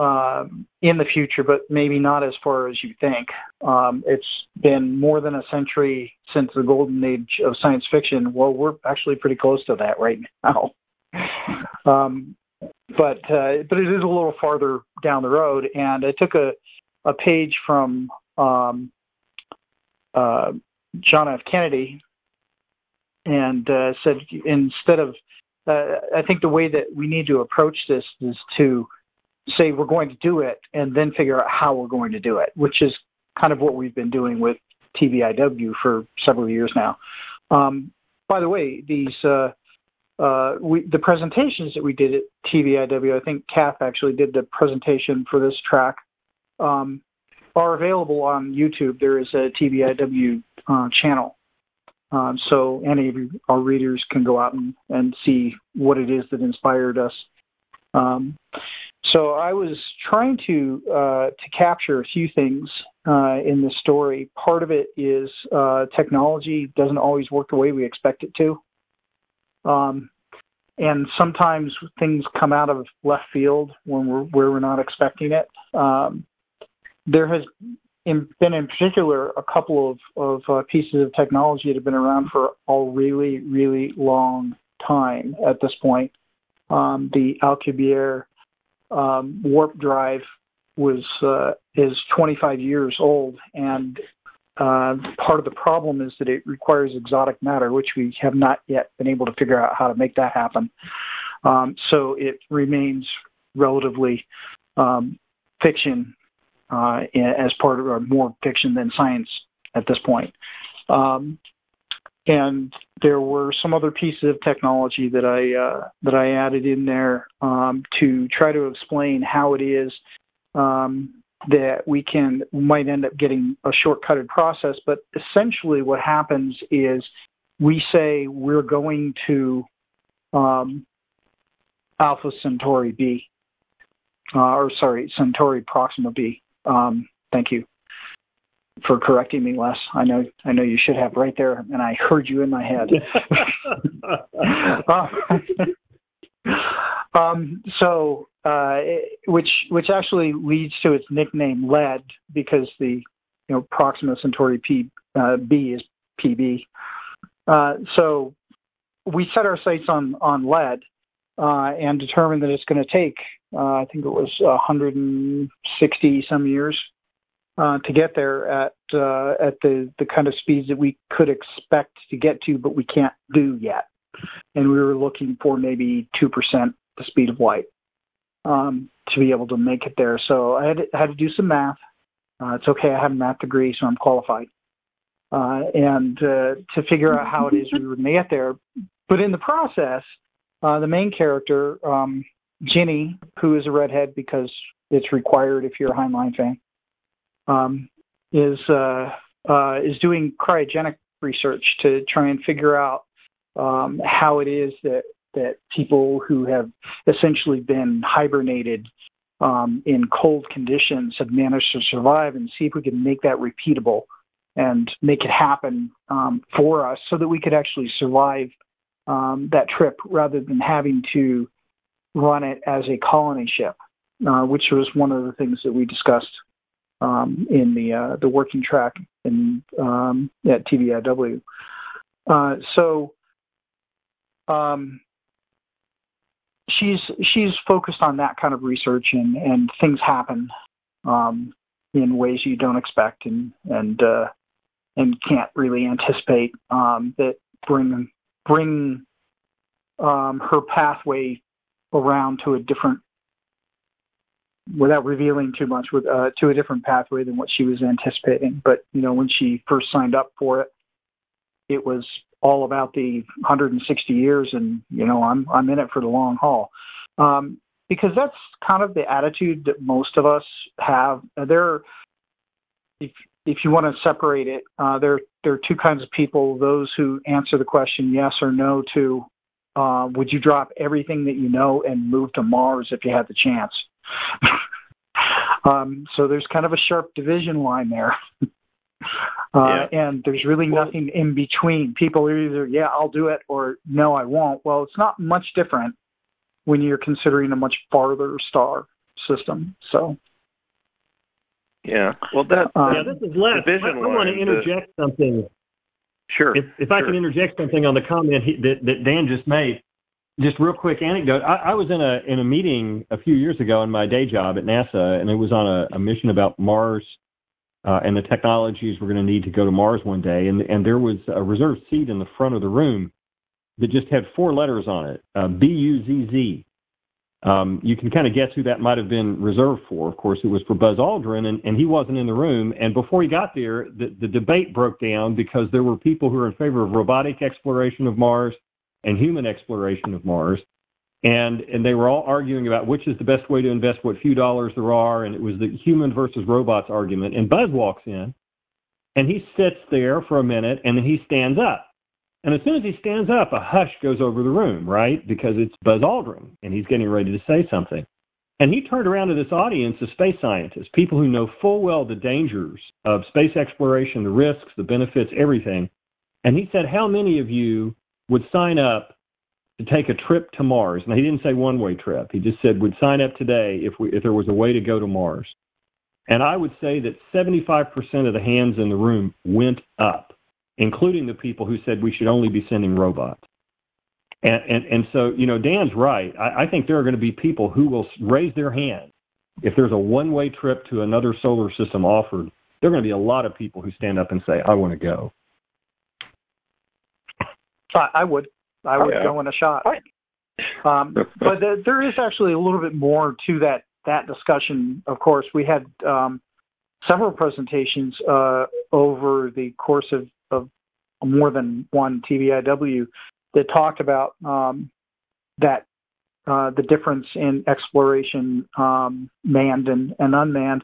um, in the future, but maybe not as far as you think. Um, it's been more than a century since the golden age of science fiction. Well, we're actually pretty close to that right now. Um, but uh, but it is a little farther down the road, and I took a a page from um, uh, John F. Kennedy and uh, said instead of uh, I think the way that we need to approach this is to say we're going to do it and then figure out how we're going to do it, which is kind of what we've been doing with TVIW for several years now. Um, by the way, these uh, uh, we, the presentations that we did at TVIW, I think Kath actually did the presentation for this track, um, are available on YouTube. There is a TVIW uh, channel. Um, so any of our readers can go out and, and see what it is that inspired us. Um, so I was trying to uh, to capture a few things uh, in the story. Part of it is uh, technology doesn't always work the way we expect it to, um, and sometimes things come out of left field when we're where we're not expecting it. Um, there has in, been in particular a couple of, of uh, pieces of technology that have been around for a really, really long time at this point. Um, the Alcubierre um, warp drive was uh, is 25 years old, and uh, part of the problem is that it requires exotic matter, which we have not yet been able to figure out how to make that happen. Um, so it remains relatively um, fiction uh, as part of or more fiction than science at this point. Um, and there were some other pieces of technology that I uh, that I added in there um, to try to explain how it is um, that we can might end up getting a shortcutted process. But essentially, what happens is we say we're going to um, Alpha Centauri B, uh, or sorry, Centauri Proxima B. Um, thank you for correcting me, Les. I know I know you should have right there, and I heard you in my head. um, so, uh, which which actually leads to its nickname Lead because the you know Proxima Centauri P uh, B is PB. Uh, so we set our sights on on lead uh, and determined that it's going to take uh, I think it was 160 some years uh, to get there at uh, at the the kind of speeds that we could expect to get to, but we can't do yet. And we were looking for maybe two percent the speed of light um, to be able to make it there. So I had to, had to do some math. Uh, it's okay, I have a math degree, so I'm qualified. Uh, and uh, to figure out how it is we were going to get there. But in the process, uh, the main character, um, Ginny, who is a redhead because it's required if you're a Heinlein fan, um, is uh, uh, is doing cryogenic research to try and figure out um, how it is that that people who have essentially been hibernated um, in cold conditions have managed to survive, and see if we can make that repeatable and make it happen um, for us, so that we could actually survive um, that trip rather than having to run it as a colony ship, uh, which was one of the things that we discussed um, in the uh, the working track in um, at TVIW. Uh, so um, she's she's focused on that kind of research and and things happen um, in ways you don't expect and and uh, and can't really anticipate um, that bring bring um, her pathway around to a different without revealing too much with uh, to a different pathway than what she was anticipating but you know when she first signed up for it it was all about the 160 years and you know i'm i'm in it for the long haul um, because that's kind of the attitude that most of us have. There, if if you want to separate it, uh, there there are two kinds of people: those who answer the question yes or no to, uh, would you drop everything that you know and move to Mars if you had the chance? um, so there's kind of a sharp division line there. Uh, yeah. and there's really nothing in between. People are either, yeah, I'll do it, or no, I won't. Well, it's not much different when you're considering a much farther star system. So, yeah, well, that um, yeah, this is Les. I, I want to interject the... something. Sure. If, if sure. I can interject something on the comment he, that, that Dan just made, just real quick anecdote. I, I, was in a in a meeting a few years ago in my day job at NASA, and it was on a, a mission about Mars uh, and the technologies we're going to need to go to Mars one day. And, and there was a reserved seat in the front of the room that just had four letters on it uh, B U Z Z. Um, you can kind of guess who that might have been reserved for. Of course, it was for Buzz Aldrin, and, and he wasn't in the room. And before he got there, the, the debate broke down because there were people who were in favor of robotic exploration of Mars and human exploration of Mars and and they were all arguing about which is the best way to invest what few dollars there are, and it was the human versus robots argument. And Buzz walks in, and he sits there for a minute, and then he stands up. And as soon as he stands up, a hush goes over the room, right? Because it's Buzz Aldrin, and he's getting ready to say something. And he turned around to this audience of space scientists, people who know full well the dangers of space exploration, the risks, the benefits, everything. And he said, How many of you would sign up to take a trip to Mars. Now he didn't say one way trip. He just said would sign up today if we if there was a way to go to Mars. And I would say that 75% of the hands in the room went up, including the people who said we should only be sending robots. And and, and so you know Dan's right. I, I think there are going to be people who will raise their hand if there's a one way trip to another solar system offered. There are going to be a lot of people who stand up and say I want to go. I would. I would yeah. go in a shot. Um, but the, there is actually a little bit more to that that discussion. Of course, we had um, several presentations uh, over the course of, of more than one TVIW that talked about um, that uh, the difference in exploration, um, manned and, and unmanned.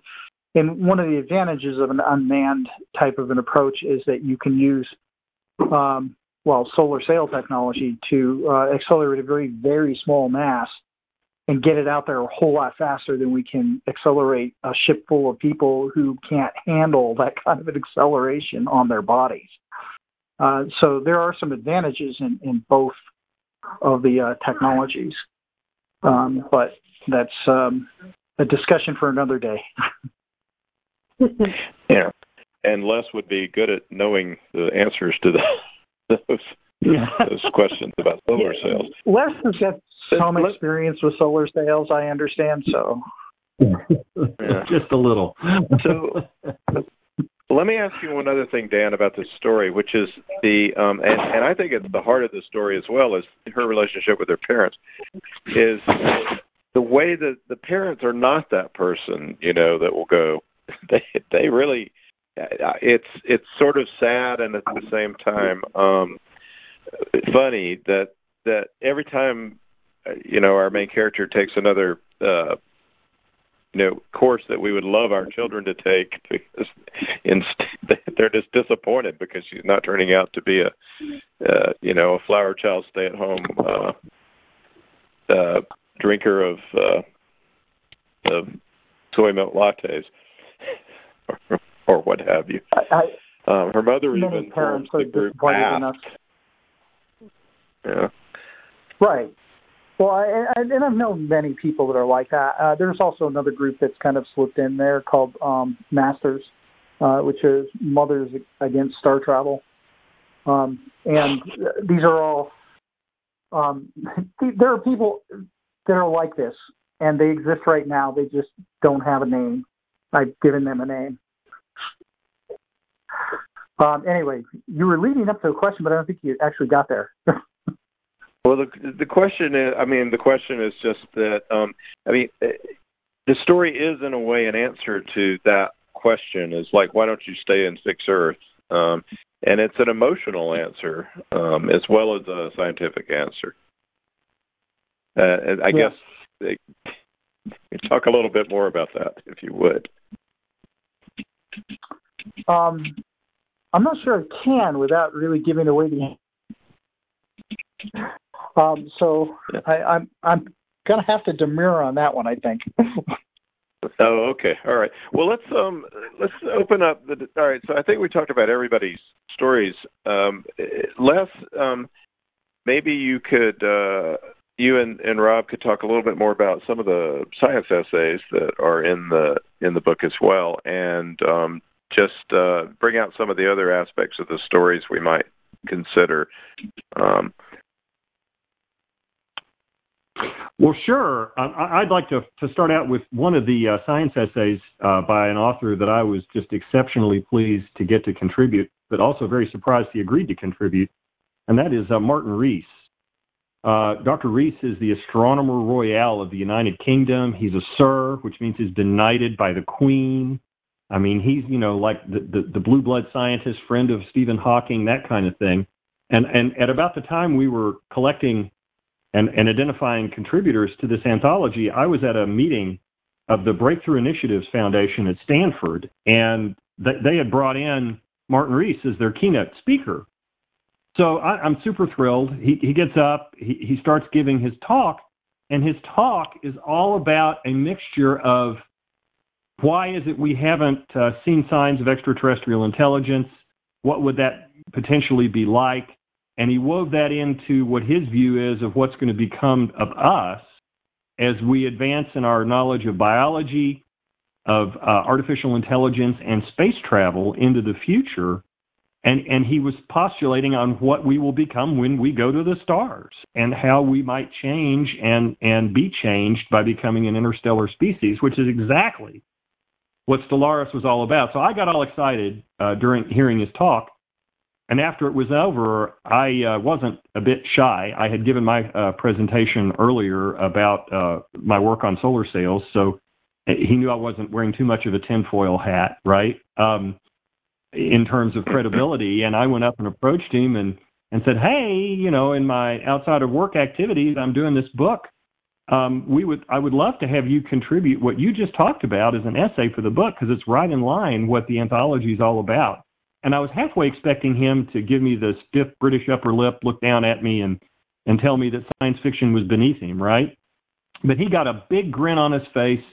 And one of the advantages of an unmanned type of an approach is that you can use um, well, solar sail technology to uh, accelerate a very, very small mass and get it out there a whole lot faster than we can accelerate a ship full of people who can't handle that kind of an acceleration on their bodies. Uh, so there are some advantages in, in both of the uh, technologies, um, but that's um, a discussion for another day. yeah, and Les would be good at knowing the answers to that those those questions about solar sails. Les has got some experience with solar sails, I understand. So, yeah. just a little. so, let me ask you one other thing, Dan, about this story, which is the um, and, and I think it's the heart of the story as well is her relationship with her parents is the way that the parents are not that person, you know, that will go. They they really it's it's sort of sad and at the same time um funny that that every time you know our main character takes another uh you know course that we would love our children to take because instead they're just disappointed because she's not turning out to be a uh, you know a flower child stay at home uh uh drinker of uh of soy milk lattes or what have you. I, um, her mother even parents forms the group. Yeah. Right. Well, I, I, and I've known many people that are like that. Uh, there's also another group that's kind of slipped in there called um, Masters, uh, which is Mothers Against Star Travel. Um, and these are all, um, there are people that are like this, and they exist right now. They just don't have a name. I've given them a name. Um, anyway, you were leading up to a question, but I don't think you actually got there. well, the the question is, I mean, the question is just that. Um, I mean, eh, the story is in a way an answer to that question. Is like, why don't you stay in Six Earth? Um, and it's an emotional answer um, as well as a scientific answer. Uh, I guess talk a little bit more about that, if you would. Um, I'm not sure I can without really giving away the. Um, so I, I'm I'm gonna have to demur on that one. I think. Oh, okay. All right. Well, let's um let's open up the. All right. So I think we talked about everybody's stories. Um, Les, um, maybe you could uh, you and, and Rob could talk a little bit more about some of the science essays that are in the in the book as well, and um, just uh, bring out some of the other aspects of the stories we might consider. Um, well, sure. I, would like to, to start out with one of the uh, science essays uh, by an author that I was just exceptionally pleased to get to contribute, but also very surprised he agreed to contribute, and that is uh, Martin Rees. Uh, Dr. Rees is the Astronomer Royal of the United Kingdom. He's a Sir, which means he's been knighted by the Queen. I mean, he's you know like the, the, the blue blood scientist, friend of Stephen Hawking, that kind of thing. And and at about the time we were collecting and, and identifying contributors to this anthology, I was at a meeting of the Breakthrough Initiatives Foundation at Stanford, and th- they had brought in Martin Rees as their keynote speaker. So I, am super thrilled. He, he gets up, he, he starts giving his talk, and his talk is all about a mixture of why is it we haven't uh, seen signs of extraterrestrial intelligence? What would that potentially be like? And he wove that into what his view is of what's going to become of us as we advance in our knowledge of biology, of uh, artificial intelligence, and space travel into the future. And, and he was postulating on what we will become when we go to the stars and how we might change and, and be changed by becoming an interstellar species, which is exactly what Stellaris was all about. So I got all excited uh, during hearing his talk. And after it was over, I uh, wasn't a bit shy. I had given my uh, presentation earlier about uh, my work on solar sails, so he knew I wasn't wearing too much of a tinfoil hat, right? Um, in terms of credibility. And I went up and approached him and and said, "Hey, you know, in my outside of work activities, I'm doing this book um, we would I would love to have you contribute what you just talked about as an essay for the book because it's right in line what the anthology is all about. And I was halfway expecting him to give me the stiff British upper lip, look down at me, and and tell me that science fiction was beneath him, right? But he got a big grin on his face,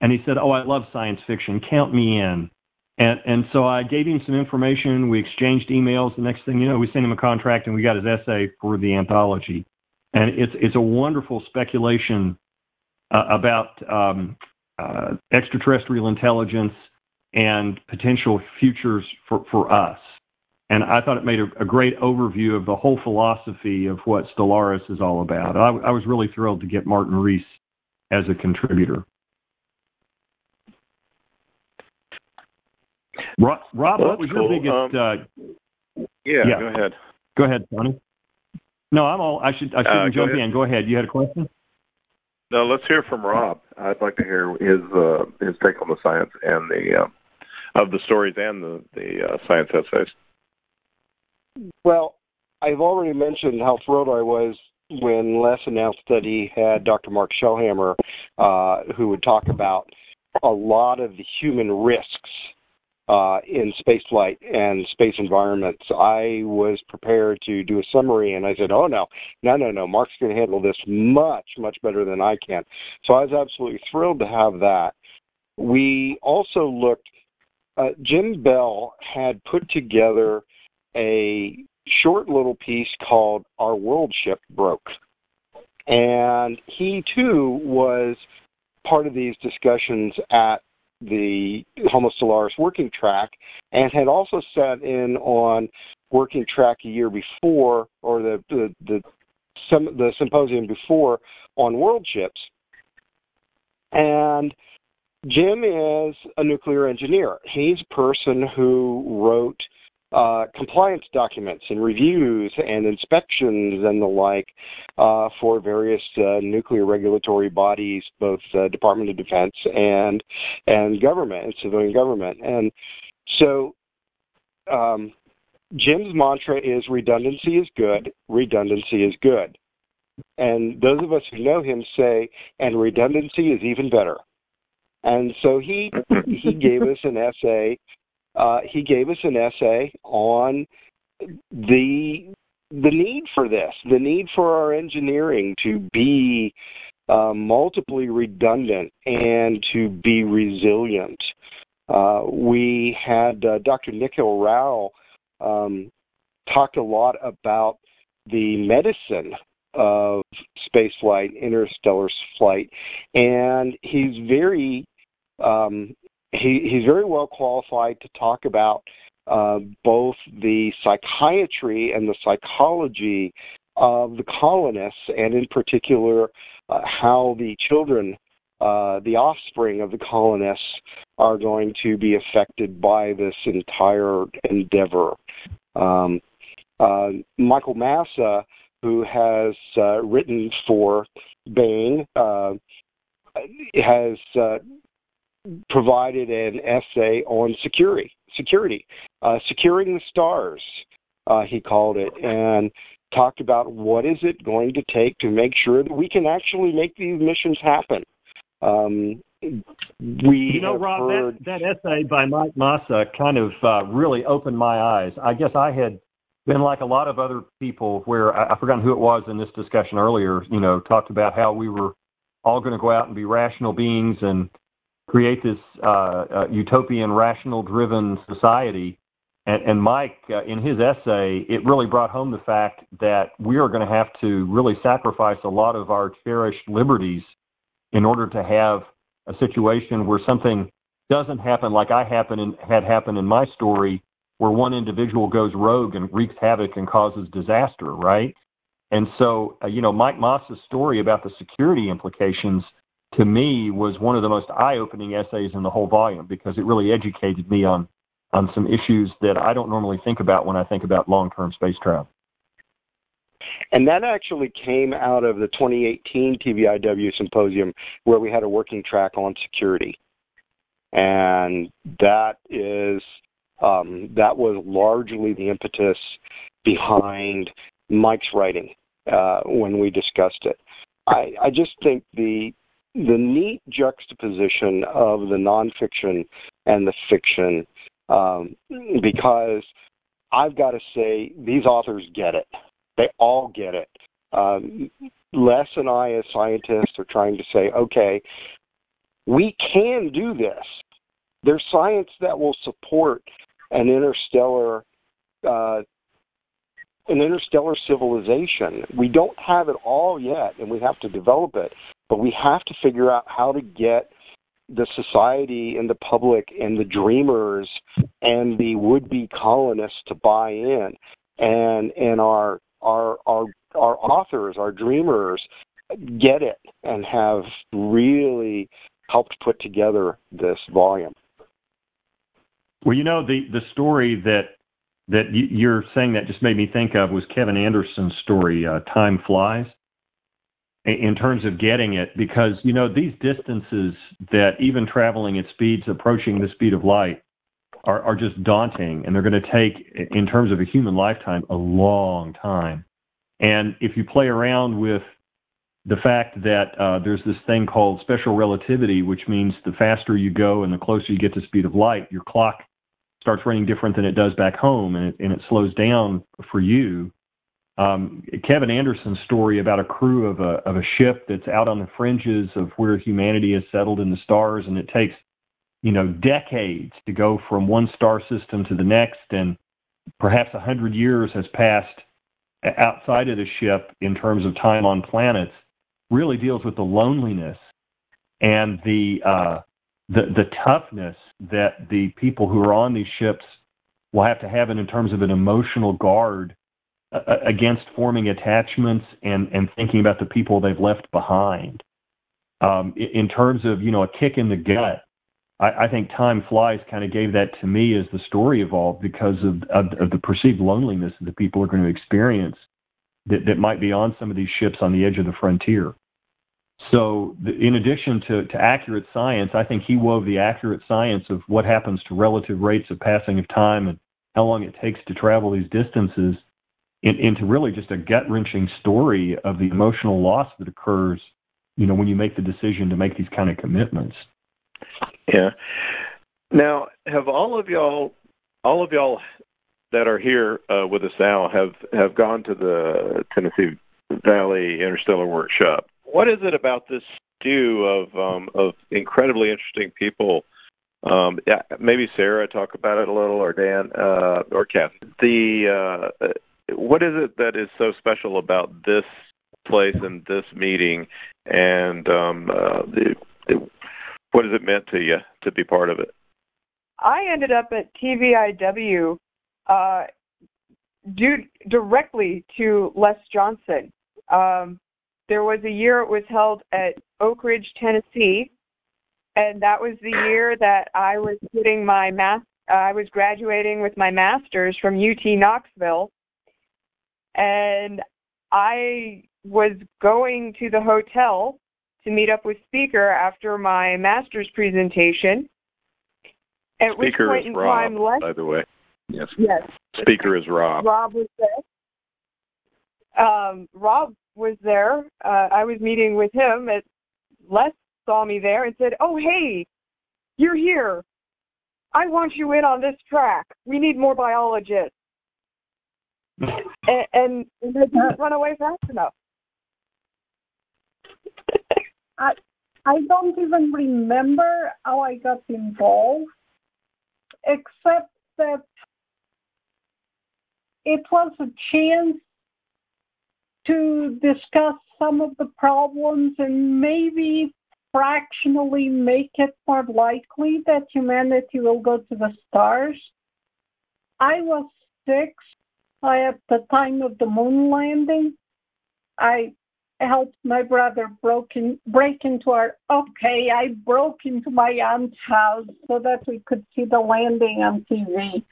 and he said, "Oh, I love science fiction. Count me in." And and so I gave him some information. We exchanged emails. The next thing you know, we sent him a contract, and we got his essay for the anthology and it's it's a wonderful speculation uh, about um, uh, extraterrestrial intelligence and potential futures for, for us. And I thought it made a, a, great overview of the whole philosophy of what Stellaris is all about. I, I was really thrilled to get Martin Rees as a contributor. Rob, Rob well, what was cool. your biggest? Um, uh, yeah, yeah, go ahead. Go ahead, Tony. No, I'm all. I should. I should uh, jump in. Go ahead. You had a question. No, let's hear from Rob. I'd like to hear his uh, his take on the science and the uh, of the stories and the the uh, science essays. Well, I've already mentioned how thrilled I was when Les announced that he had Dr. Mark Shelhamer, uh, who would talk about a lot of the human risks uh, in space flight and space environments. I was prepared to do a summary, and I said, "Oh no, no, no, no! Mark's going to handle this much, much better than I can." So I was absolutely thrilled to have that. We also looked. Uh, Jim Bell had put together a short little piece called "Our World Ship Broke," and he too was part of these discussions at the Homo Stellaris working track and had also sat in on working track a year before or the the the, some, the symposium before on world ships. And Jim is a nuclear engineer. He's a person who wrote uh, compliance documents and reviews and inspections and the like uh, for various uh, nuclear regulatory bodies, both uh, Department of Defense and and government and civilian government. And so, um, Jim's mantra is redundancy is good. Redundancy is good. and those of us who know him say, and redundancy is even better. And so he he gave us an essay. Uh, he gave us an essay on the the need for this, the need for our engineering to be uh, multiply redundant and to be resilient. Uh, we had uh, Dr. Nikhil Rao um, talked a lot about the medicine of spaceflight, interstellar flight, and he's very um, he, he's very well qualified to talk about uh, both the psychiatry and the psychology of the colonists, and in particular, uh, how the children, uh, the offspring of the colonists, are going to be affected by this entire endeavor. Um, uh, Michael Massa, who has uh, written for Baen, uh, has provided an essay on security, security, uh, securing the stars, uh, he called it, and talked about what is it going to take to make sure that we can actually make these missions happen. Um, we you know, Rob, heard... that, that essay by Mike Massa kind of uh, really opened my eyes. I guess I had been like a lot of other people where I, I've forgotten who it was in this discussion earlier, you know, talked about how we were all going to go out and be rational beings and create this uh, uh, utopian, rational driven society. And, and Mike, uh, in his essay, it really brought home the fact that we are going to have to really sacrifice a lot of our cherished liberties in order to have a situation where something doesn't happen like I happen in, had happened in my story, where one individual goes rogue and wreaks havoc and causes disaster, right? And so, uh, you know, Mike Massa's story about the security implications to me was one of the most eye-opening essays in the whole volume because it really educated me on on some issues that I don't normally think about when I think about long-term space travel. And that actually came out of the 2018 TVIW symposium where we had a working track on security. And that is um, that was largely the impetus behind Mike's writing uh, when we discussed it. I, I just think the the neat juxtaposition of the nonfiction and the fiction, um, because I've got to say these authors get it. They all get it. Um, Les and I, as scientists, are trying to say, okay, we can do this. There's science that will support an interstellar uh, an interstellar civilization. We don't have it all yet, and we have to develop it. But we have to figure out how to get the society and the public and the dreamers and the would-be colonists to buy in, and and our our our our authors, our dreamers, get it and have really helped put together this volume. Well, you know the the story that that you're saying that just made me think of was Kevin Anderson's story, uh, "Time Flies." In terms of getting it, because you know these distances that even traveling at speeds approaching the speed of light are, are just daunting, and they're going to take, in terms of a human lifetime, a long time. And if you play around with the fact that uh, there's this thing called special relativity, which means the faster you go and the closer you get to speed of light, your clock starts running different than it does back home, and it, and it slows down for you. Um, Kevin Anderson's story about a crew of a of a ship that's out on the fringes of where humanity has settled in the stars, and it takes you know decades to go from one star system to the next, and perhaps a hundred years has passed outside of the ship in terms of time on planets. Really deals with the loneliness and the uh, the the toughness that the people who are on these ships will have to have in terms of an emotional guard against forming attachments and and thinking about the people they've left behind. Um, in terms of you know a kick in the gut, I, I think Time Flies kind of gave that to me as the story evolved because of, of, of the perceived loneliness that the people are going to experience that, that might be on some of these ships on the edge of the frontier. So, the, in addition to, to accurate science, I think he wove the accurate science of what happens to relative rates of passing of time and how long it takes to travel these distances in, into really just a gut wrenching story of the emotional loss that occurs, you know, when you make the decision to make these kind of commitments. Yeah. Now, have all of y'all, all of y'all that are here uh, with us now, have have gone to the Tennessee Valley Interstellar Workshop? What is it about this stew of um, of incredibly interesting people? Um, yeah, maybe Sarah talk about it a little, or Dan, uh, or Kathy. The uh, what is it that is so special about this place and this meeting, and um, uh, the, the, what has it meant to you to be part of it? I ended up at TVIW uh, due directly to Les Johnson. Um, there was a year it was held at Oak Ridge, Tennessee, and that was the year that I was getting my math. I was graduating with my master's from UT Knoxville, and I was going to the hotel to meet up with Speaker after my master's presentation. At Speaker which point is in Rob, time, Les, by the way. Yes. yes, Speaker is Rob. Rob was there. Um, Rob was there. Uh, I was meeting with him. At Les saw me there and said, "Oh, hey, you're here. I want you in on this track. We need more biologists." And, and they didn't run away fast enough. I I don't even remember how I got involved, except that it was a chance to discuss some of the problems and maybe fractionally make it more likely that humanity will go to the stars. I was six at the time of the moon landing. I helped my brother in, break into our okay i broke into my aunt's house so that we could see the landing on tv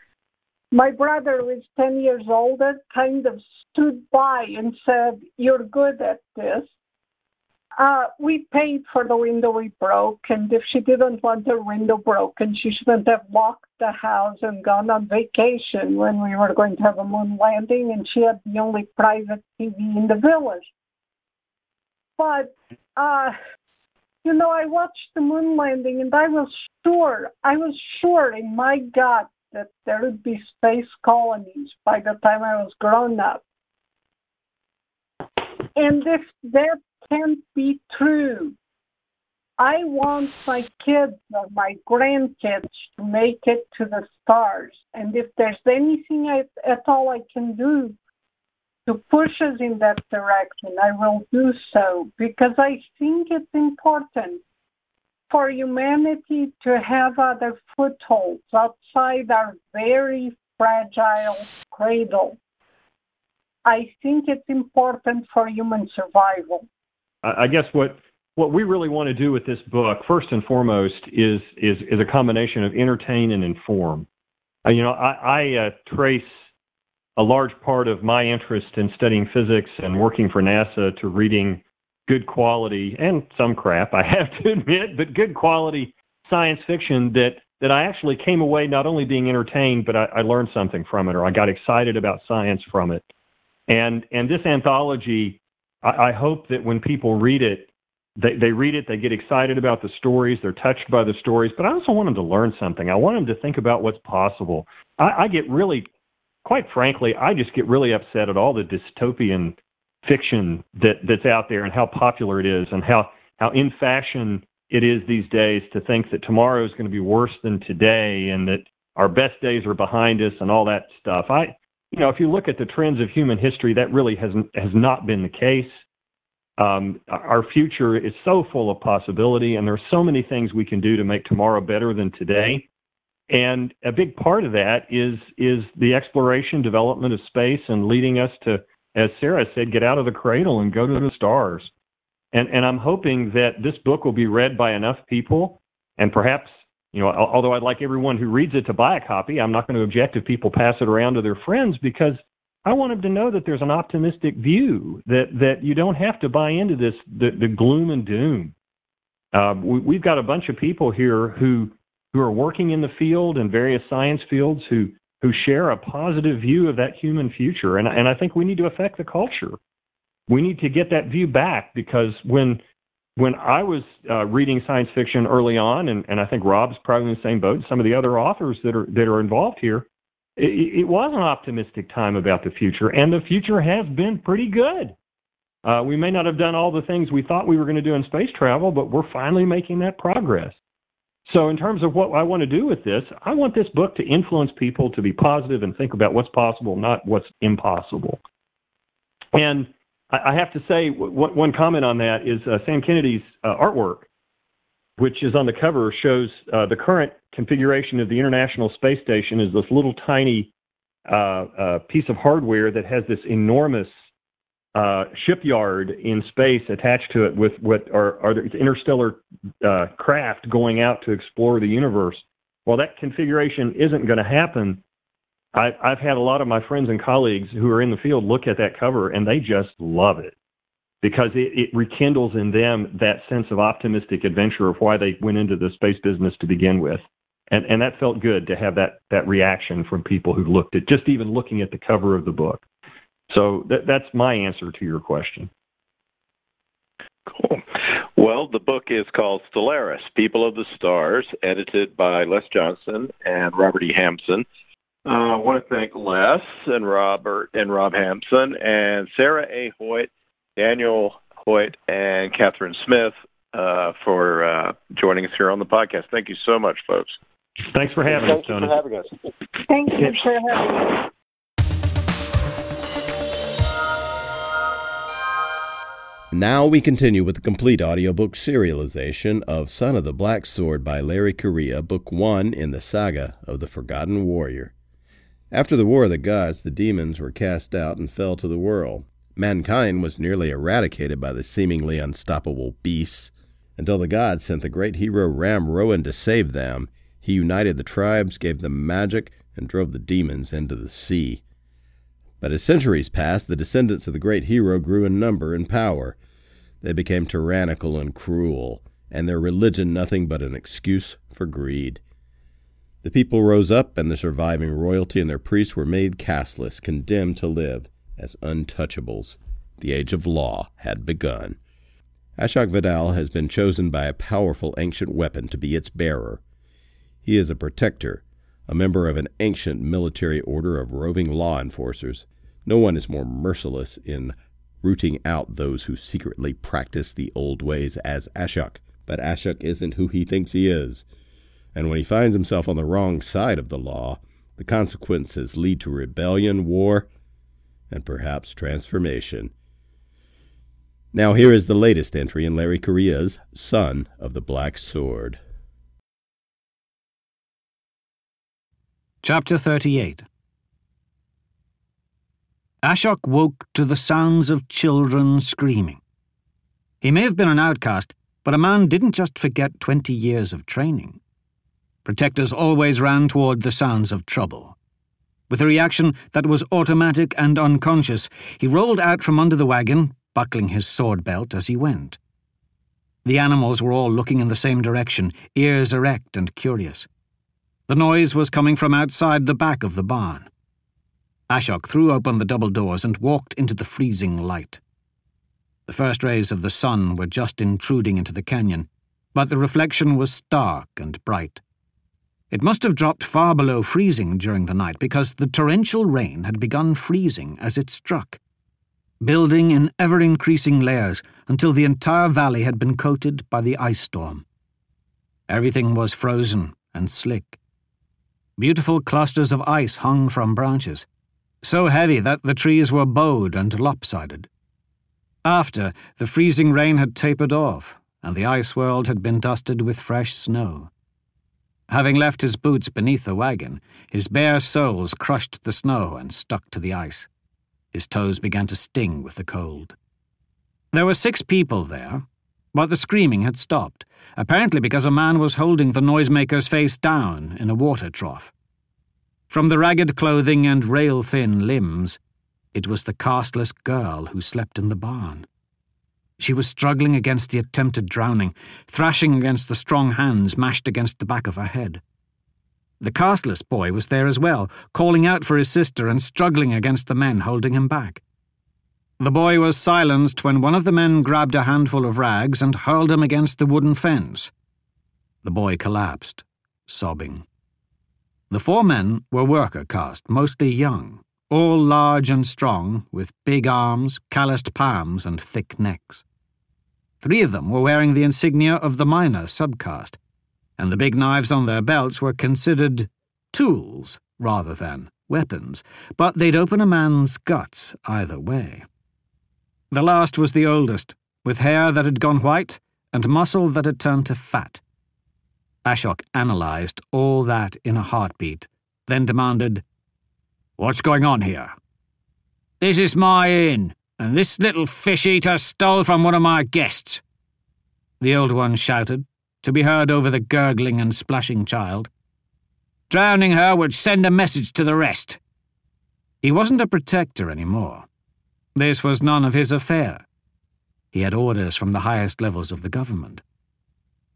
my brother was 10 years older kind of stood by and said you're good at this uh, we paid for the window we broke, and if she didn't want the window broken, she shouldn't have locked the house and gone on vacation when we were going to have a moon landing, and she had the only private TV in the village. But, uh, you know, I watched the moon landing and I was sure, I was sure in my gut that there would be space colonies by the time I was grown up. And if that can't be true, I want my kids or my grandkids to make it to the stars. And if there's anything I, at all I can do to push us in that direction, I will do so because I think it's important for humanity to have other footholds outside our very fragile cradle. I think it's important for human survival. I guess what what we really want to do with this book, first and foremost, is is is a combination of entertain and inform. Uh, you know, I, I uh, trace a large part of my interest in studying physics and working for NASA to reading good quality and some crap, I have to admit, but good quality science fiction that that I actually came away not only being entertained, but I, I learned something from it, or I got excited about science from it. And and this anthology, I, I hope that when people read it, they, they read it, they get excited about the stories, they're touched by the stories, but I also want them to learn something. I want them to think about what's possible. I, I get really quite frankly, I just get really upset at all the dystopian fiction that that's out there and how popular it is and how how in fashion it is these days to think that tomorrow is going to be worse than today and that our best days are behind us and all that stuff. I you know, if you look at the trends of human history, that really has has not been the case. Um, our future is so full of possibility, and there are so many things we can do to make tomorrow better than today. And a big part of that is is the exploration, development of space, and leading us to, as Sarah said, get out of the cradle and go to the stars. And and I'm hoping that this book will be read by enough people, and perhaps you know, although I'd like everyone who reads it to buy a copy, I'm not going to object if people pass it around to their friends because I want them to know that there's an optimistic view that that you don't have to buy into this the, the gloom and doom. Uh, we, we've got a bunch of people here who who are working in the field in various science fields who who share a positive view of that human future. And, and I think we need to affect the culture. We need to get that view back because when when I was uh, reading science fiction early on, and, and I think Rob's probably in the same boat, and some of the other authors that are that are involved here, it, it was an optimistic time about the future, and the future has been pretty good. Uh, we may not have done all the things we thought we were going to do in space travel, but we're finally making that progress. So, in terms of what I want to do with this, I want this book to influence people to be positive and think about what's possible, not what's impossible. And I have to say, one comment on that is uh, Sam Kennedy's uh, artwork, which is on the cover, shows uh, the current configuration of the International Space Station is this little tiny uh, uh, piece of hardware that has this enormous uh, shipyard in space attached to it with what are, are interstellar craft going out to explore the universe. Well, that configuration isn't going to happen I, I've had a lot of my friends and colleagues who are in the field look at that cover and they just love it because it, it rekindles in them that sense of optimistic adventure of why they went into the space business to begin with. And, and that felt good to have that, that reaction from people who looked at just even looking at the cover of the book. So that, that's my answer to your question. Cool. Well, the book is called Stellaris People of the Stars, edited by Les Johnson and Robert E. Hampson. Uh, I want to thank Les and Robert and Rob Hampson and Sarah A. Hoyt, Daniel Hoyt, and Catherine Smith uh, for uh, joining us here on the podcast. Thank you so much, folks. Thanks for having Thank us, Tony. Thanks for having us. Thank you for having us. Now we continue with the complete audiobook serialization of Son of the Black Sword by Larry Correia, Book 1 in the Saga of the Forgotten Warrior. After the War of the Gods, the demons were cast out and fell to the world. Mankind was nearly eradicated by the seemingly unstoppable beasts until the gods sent the great hero Ramrowan to save them. He united the tribes, gave them magic, and drove the demons into the sea. But as centuries passed, the descendants of the great hero grew in number and power. They became tyrannical and cruel, and their religion nothing but an excuse for greed. The people rose up, and the surviving royalty and their priests were made casteless, condemned to live as untouchables. The age of law had begun. Ashok Vadal has been chosen by a powerful ancient weapon to be its bearer. He is a protector, a member of an ancient military order of roving law enforcers. No one is more merciless in rooting out those who secretly practice the old ways as Ashok. But Ashok isn't who he thinks he is and when he finds himself on the wrong side of the law, the consequences lead to rebellion, war, and perhaps transformation. Now, here is the latest entry in Larry Correia's Son of the Black Sword. Chapter 38 Ashok woke to the sounds of children screaming. He may have been an outcast, but a man didn't just forget twenty years of training. Protectors always ran toward the sounds of trouble. With a reaction that was automatic and unconscious, he rolled out from under the wagon, buckling his sword belt as he went. The animals were all looking in the same direction, ears erect and curious. The noise was coming from outside the back of the barn. Ashok threw open the double doors and walked into the freezing light. The first rays of the sun were just intruding into the canyon, but the reflection was stark and bright. It must have dropped far below freezing during the night because the torrential rain had begun freezing as it struck, building in ever increasing layers until the entire valley had been coated by the ice storm. Everything was frozen and slick. Beautiful clusters of ice hung from branches, so heavy that the trees were bowed and lopsided. After, the freezing rain had tapered off, and the ice world had been dusted with fresh snow. Having left his boots beneath the wagon, his bare soles crushed the snow and stuck to the ice. His toes began to sting with the cold. There were six people there, but the screaming had stopped, apparently because a man was holding the noisemaker's face down in a water trough. From the ragged clothing and rail thin limbs, it was the casteless girl who slept in the barn. She was struggling against the attempted drowning, thrashing against the strong hands mashed against the back of her head. The casteless boy was there as well, calling out for his sister and struggling against the men holding him back. The boy was silenced when one of the men grabbed a handful of rags and hurled him against the wooden fence. The boy collapsed, sobbing. The four men were worker caste, mostly young, all large and strong, with big arms, calloused palms, and thick necks. Three of them were wearing the insignia of the miner subcaste, and the big knives on their belts were considered tools rather than weapons, but they'd open a man's guts either way. The last was the oldest, with hair that had gone white and muscle that had turned to fat. Ashok analysed all that in a heartbeat, then demanded, What's going on here? This is my inn, and this little fish eater stole from one of my guests. The old one shouted, to be heard over the gurgling and splashing child. Drowning her would send a message to the rest. He wasn't a protector anymore. This was none of his affair. He had orders from the highest levels of the government.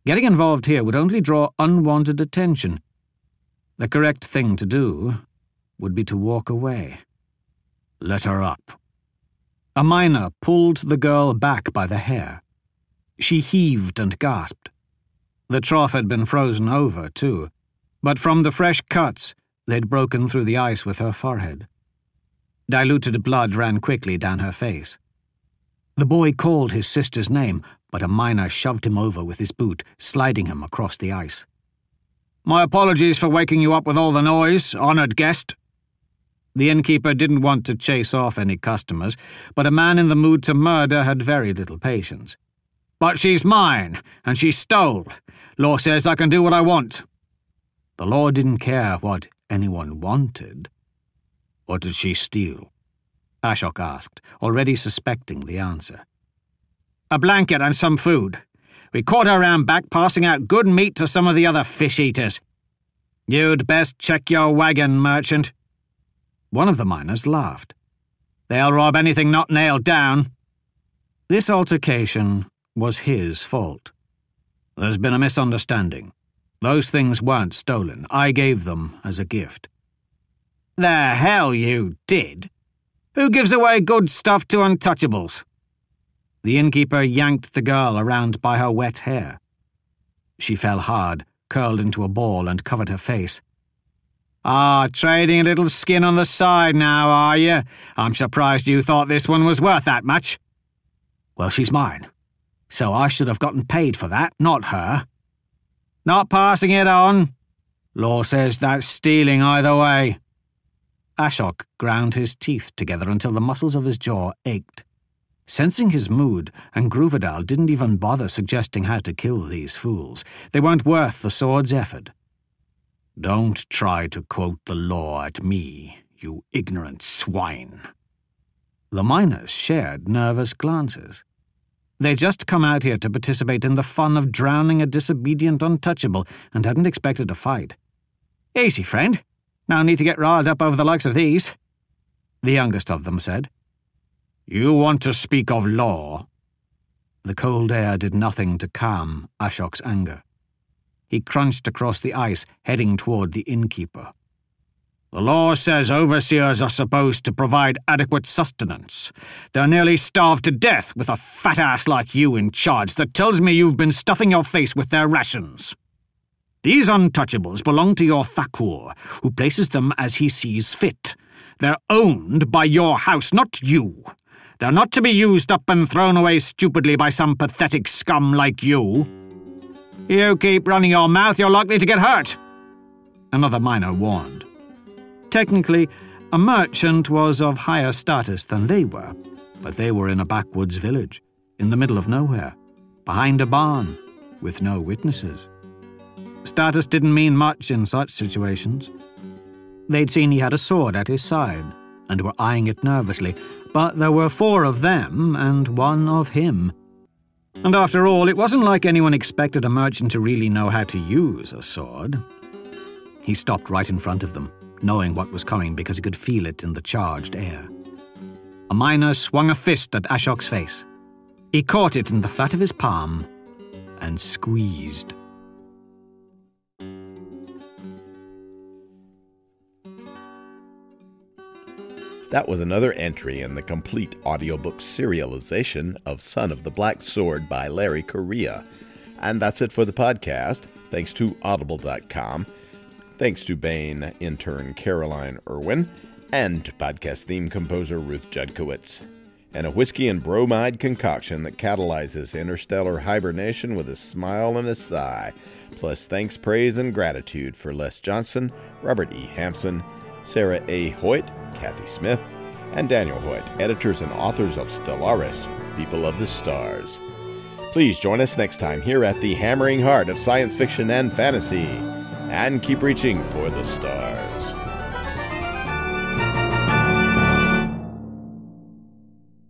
Getting involved here would only draw unwanted attention. The correct thing to do would be to walk away. Let her up. A miner pulled the girl back by the hair. She heaved and gasped. The trough had been frozen over, too, but from the fresh cuts, they'd broken through the ice with her forehead. Diluted blood ran quickly down her face. The boy called his sister's name, but a miner shoved him over with his boot, sliding him across the ice. My apologies for waking you up with all the noise, honoured guest. The innkeeper didn't want to chase off any customers, but a man in the mood to murder had very little patience. But she's mine, and she stole. Law says I can do what I want. The law didn't care what anyone wanted. What did she steal? Ashok asked, already suspecting the answer. A blanket and some food. We caught her round back passing out good meat to some of the other fish eaters. You'd best check your wagon, merchant. One of the miners laughed. They'll rob anything not nailed down. This altercation was his fault. There's been a misunderstanding. Those things weren't stolen. I gave them as a gift. The hell you did? Who gives away good stuff to untouchables? The innkeeper yanked the girl around by her wet hair. She fell hard, curled into a ball, and covered her face. Ah, trading a little skin on the side now, are you? I'm surprised you thought this one was worth that much. Well, she's mine so I should have gotten paid for that, not her. Not passing it on. Law says that's stealing either way. Ashok ground his teeth together until the muscles of his jaw ached. Sensing his mood, Angruvadal didn't even bother suggesting how to kill these fools. They weren't worth the sword's effort. Don't try to quote the law at me, you ignorant swine. The miners shared nervous glances. They'd just come out here to participate in the fun of drowning a disobedient untouchable and hadn't expected a fight. Easy, friend. No need to get riled up over the likes of these. The youngest of them said. You want to speak of law? The cold air did nothing to calm Ashok's anger. He crunched across the ice, heading toward the innkeeper. The law says overseers are supposed to provide adequate sustenance. They're nearly starved to death with a fat ass like you in charge that tells me you've been stuffing your face with their rations. These untouchables belong to your Thakur, who places them as he sees fit. They're owned by your house, not you. They're not to be used up and thrown away stupidly by some pathetic scum like you. You keep running your mouth, you're likely to get hurt. Another miner warned. Technically, a merchant was of higher status than they were, but they were in a backwoods village, in the middle of nowhere, behind a barn, with no witnesses. Status didn't mean much in such situations. They'd seen he had a sword at his side, and were eyeing it nervously, but there were four of them and one of him. And after all, it wasn't like anyone expected a merchant to really know how to use a sword. He stopped right in front of them knowing what was coming because he could feel it in the charged air. A miner swung a fist at Ashok's face. He caught it in the flat of his palm and squeezed. That was another entry in the complete audiobook serialization of Son of the Black Sword by Larry Correia. And that's it for the podcast. Thanks to Audible.com. Thanks to Baen intern Caroline Irwin and to podcast theme composer Ruth Judkowitz. And a whiskey and bromide concoction that catalyzes interstellar hibernation with a smile and a sigh. Plus, thanks, praise, and gratitude for Les Johnson, Robert E. Hampson, Sarah A. Hoyt, Kathy Smith, and Daniel Hoyt, editors and authors of Stellaris, People of the Stars. Please join us next time here at the hammering heart of science fiction and fantasy, and keep reaching for the stars.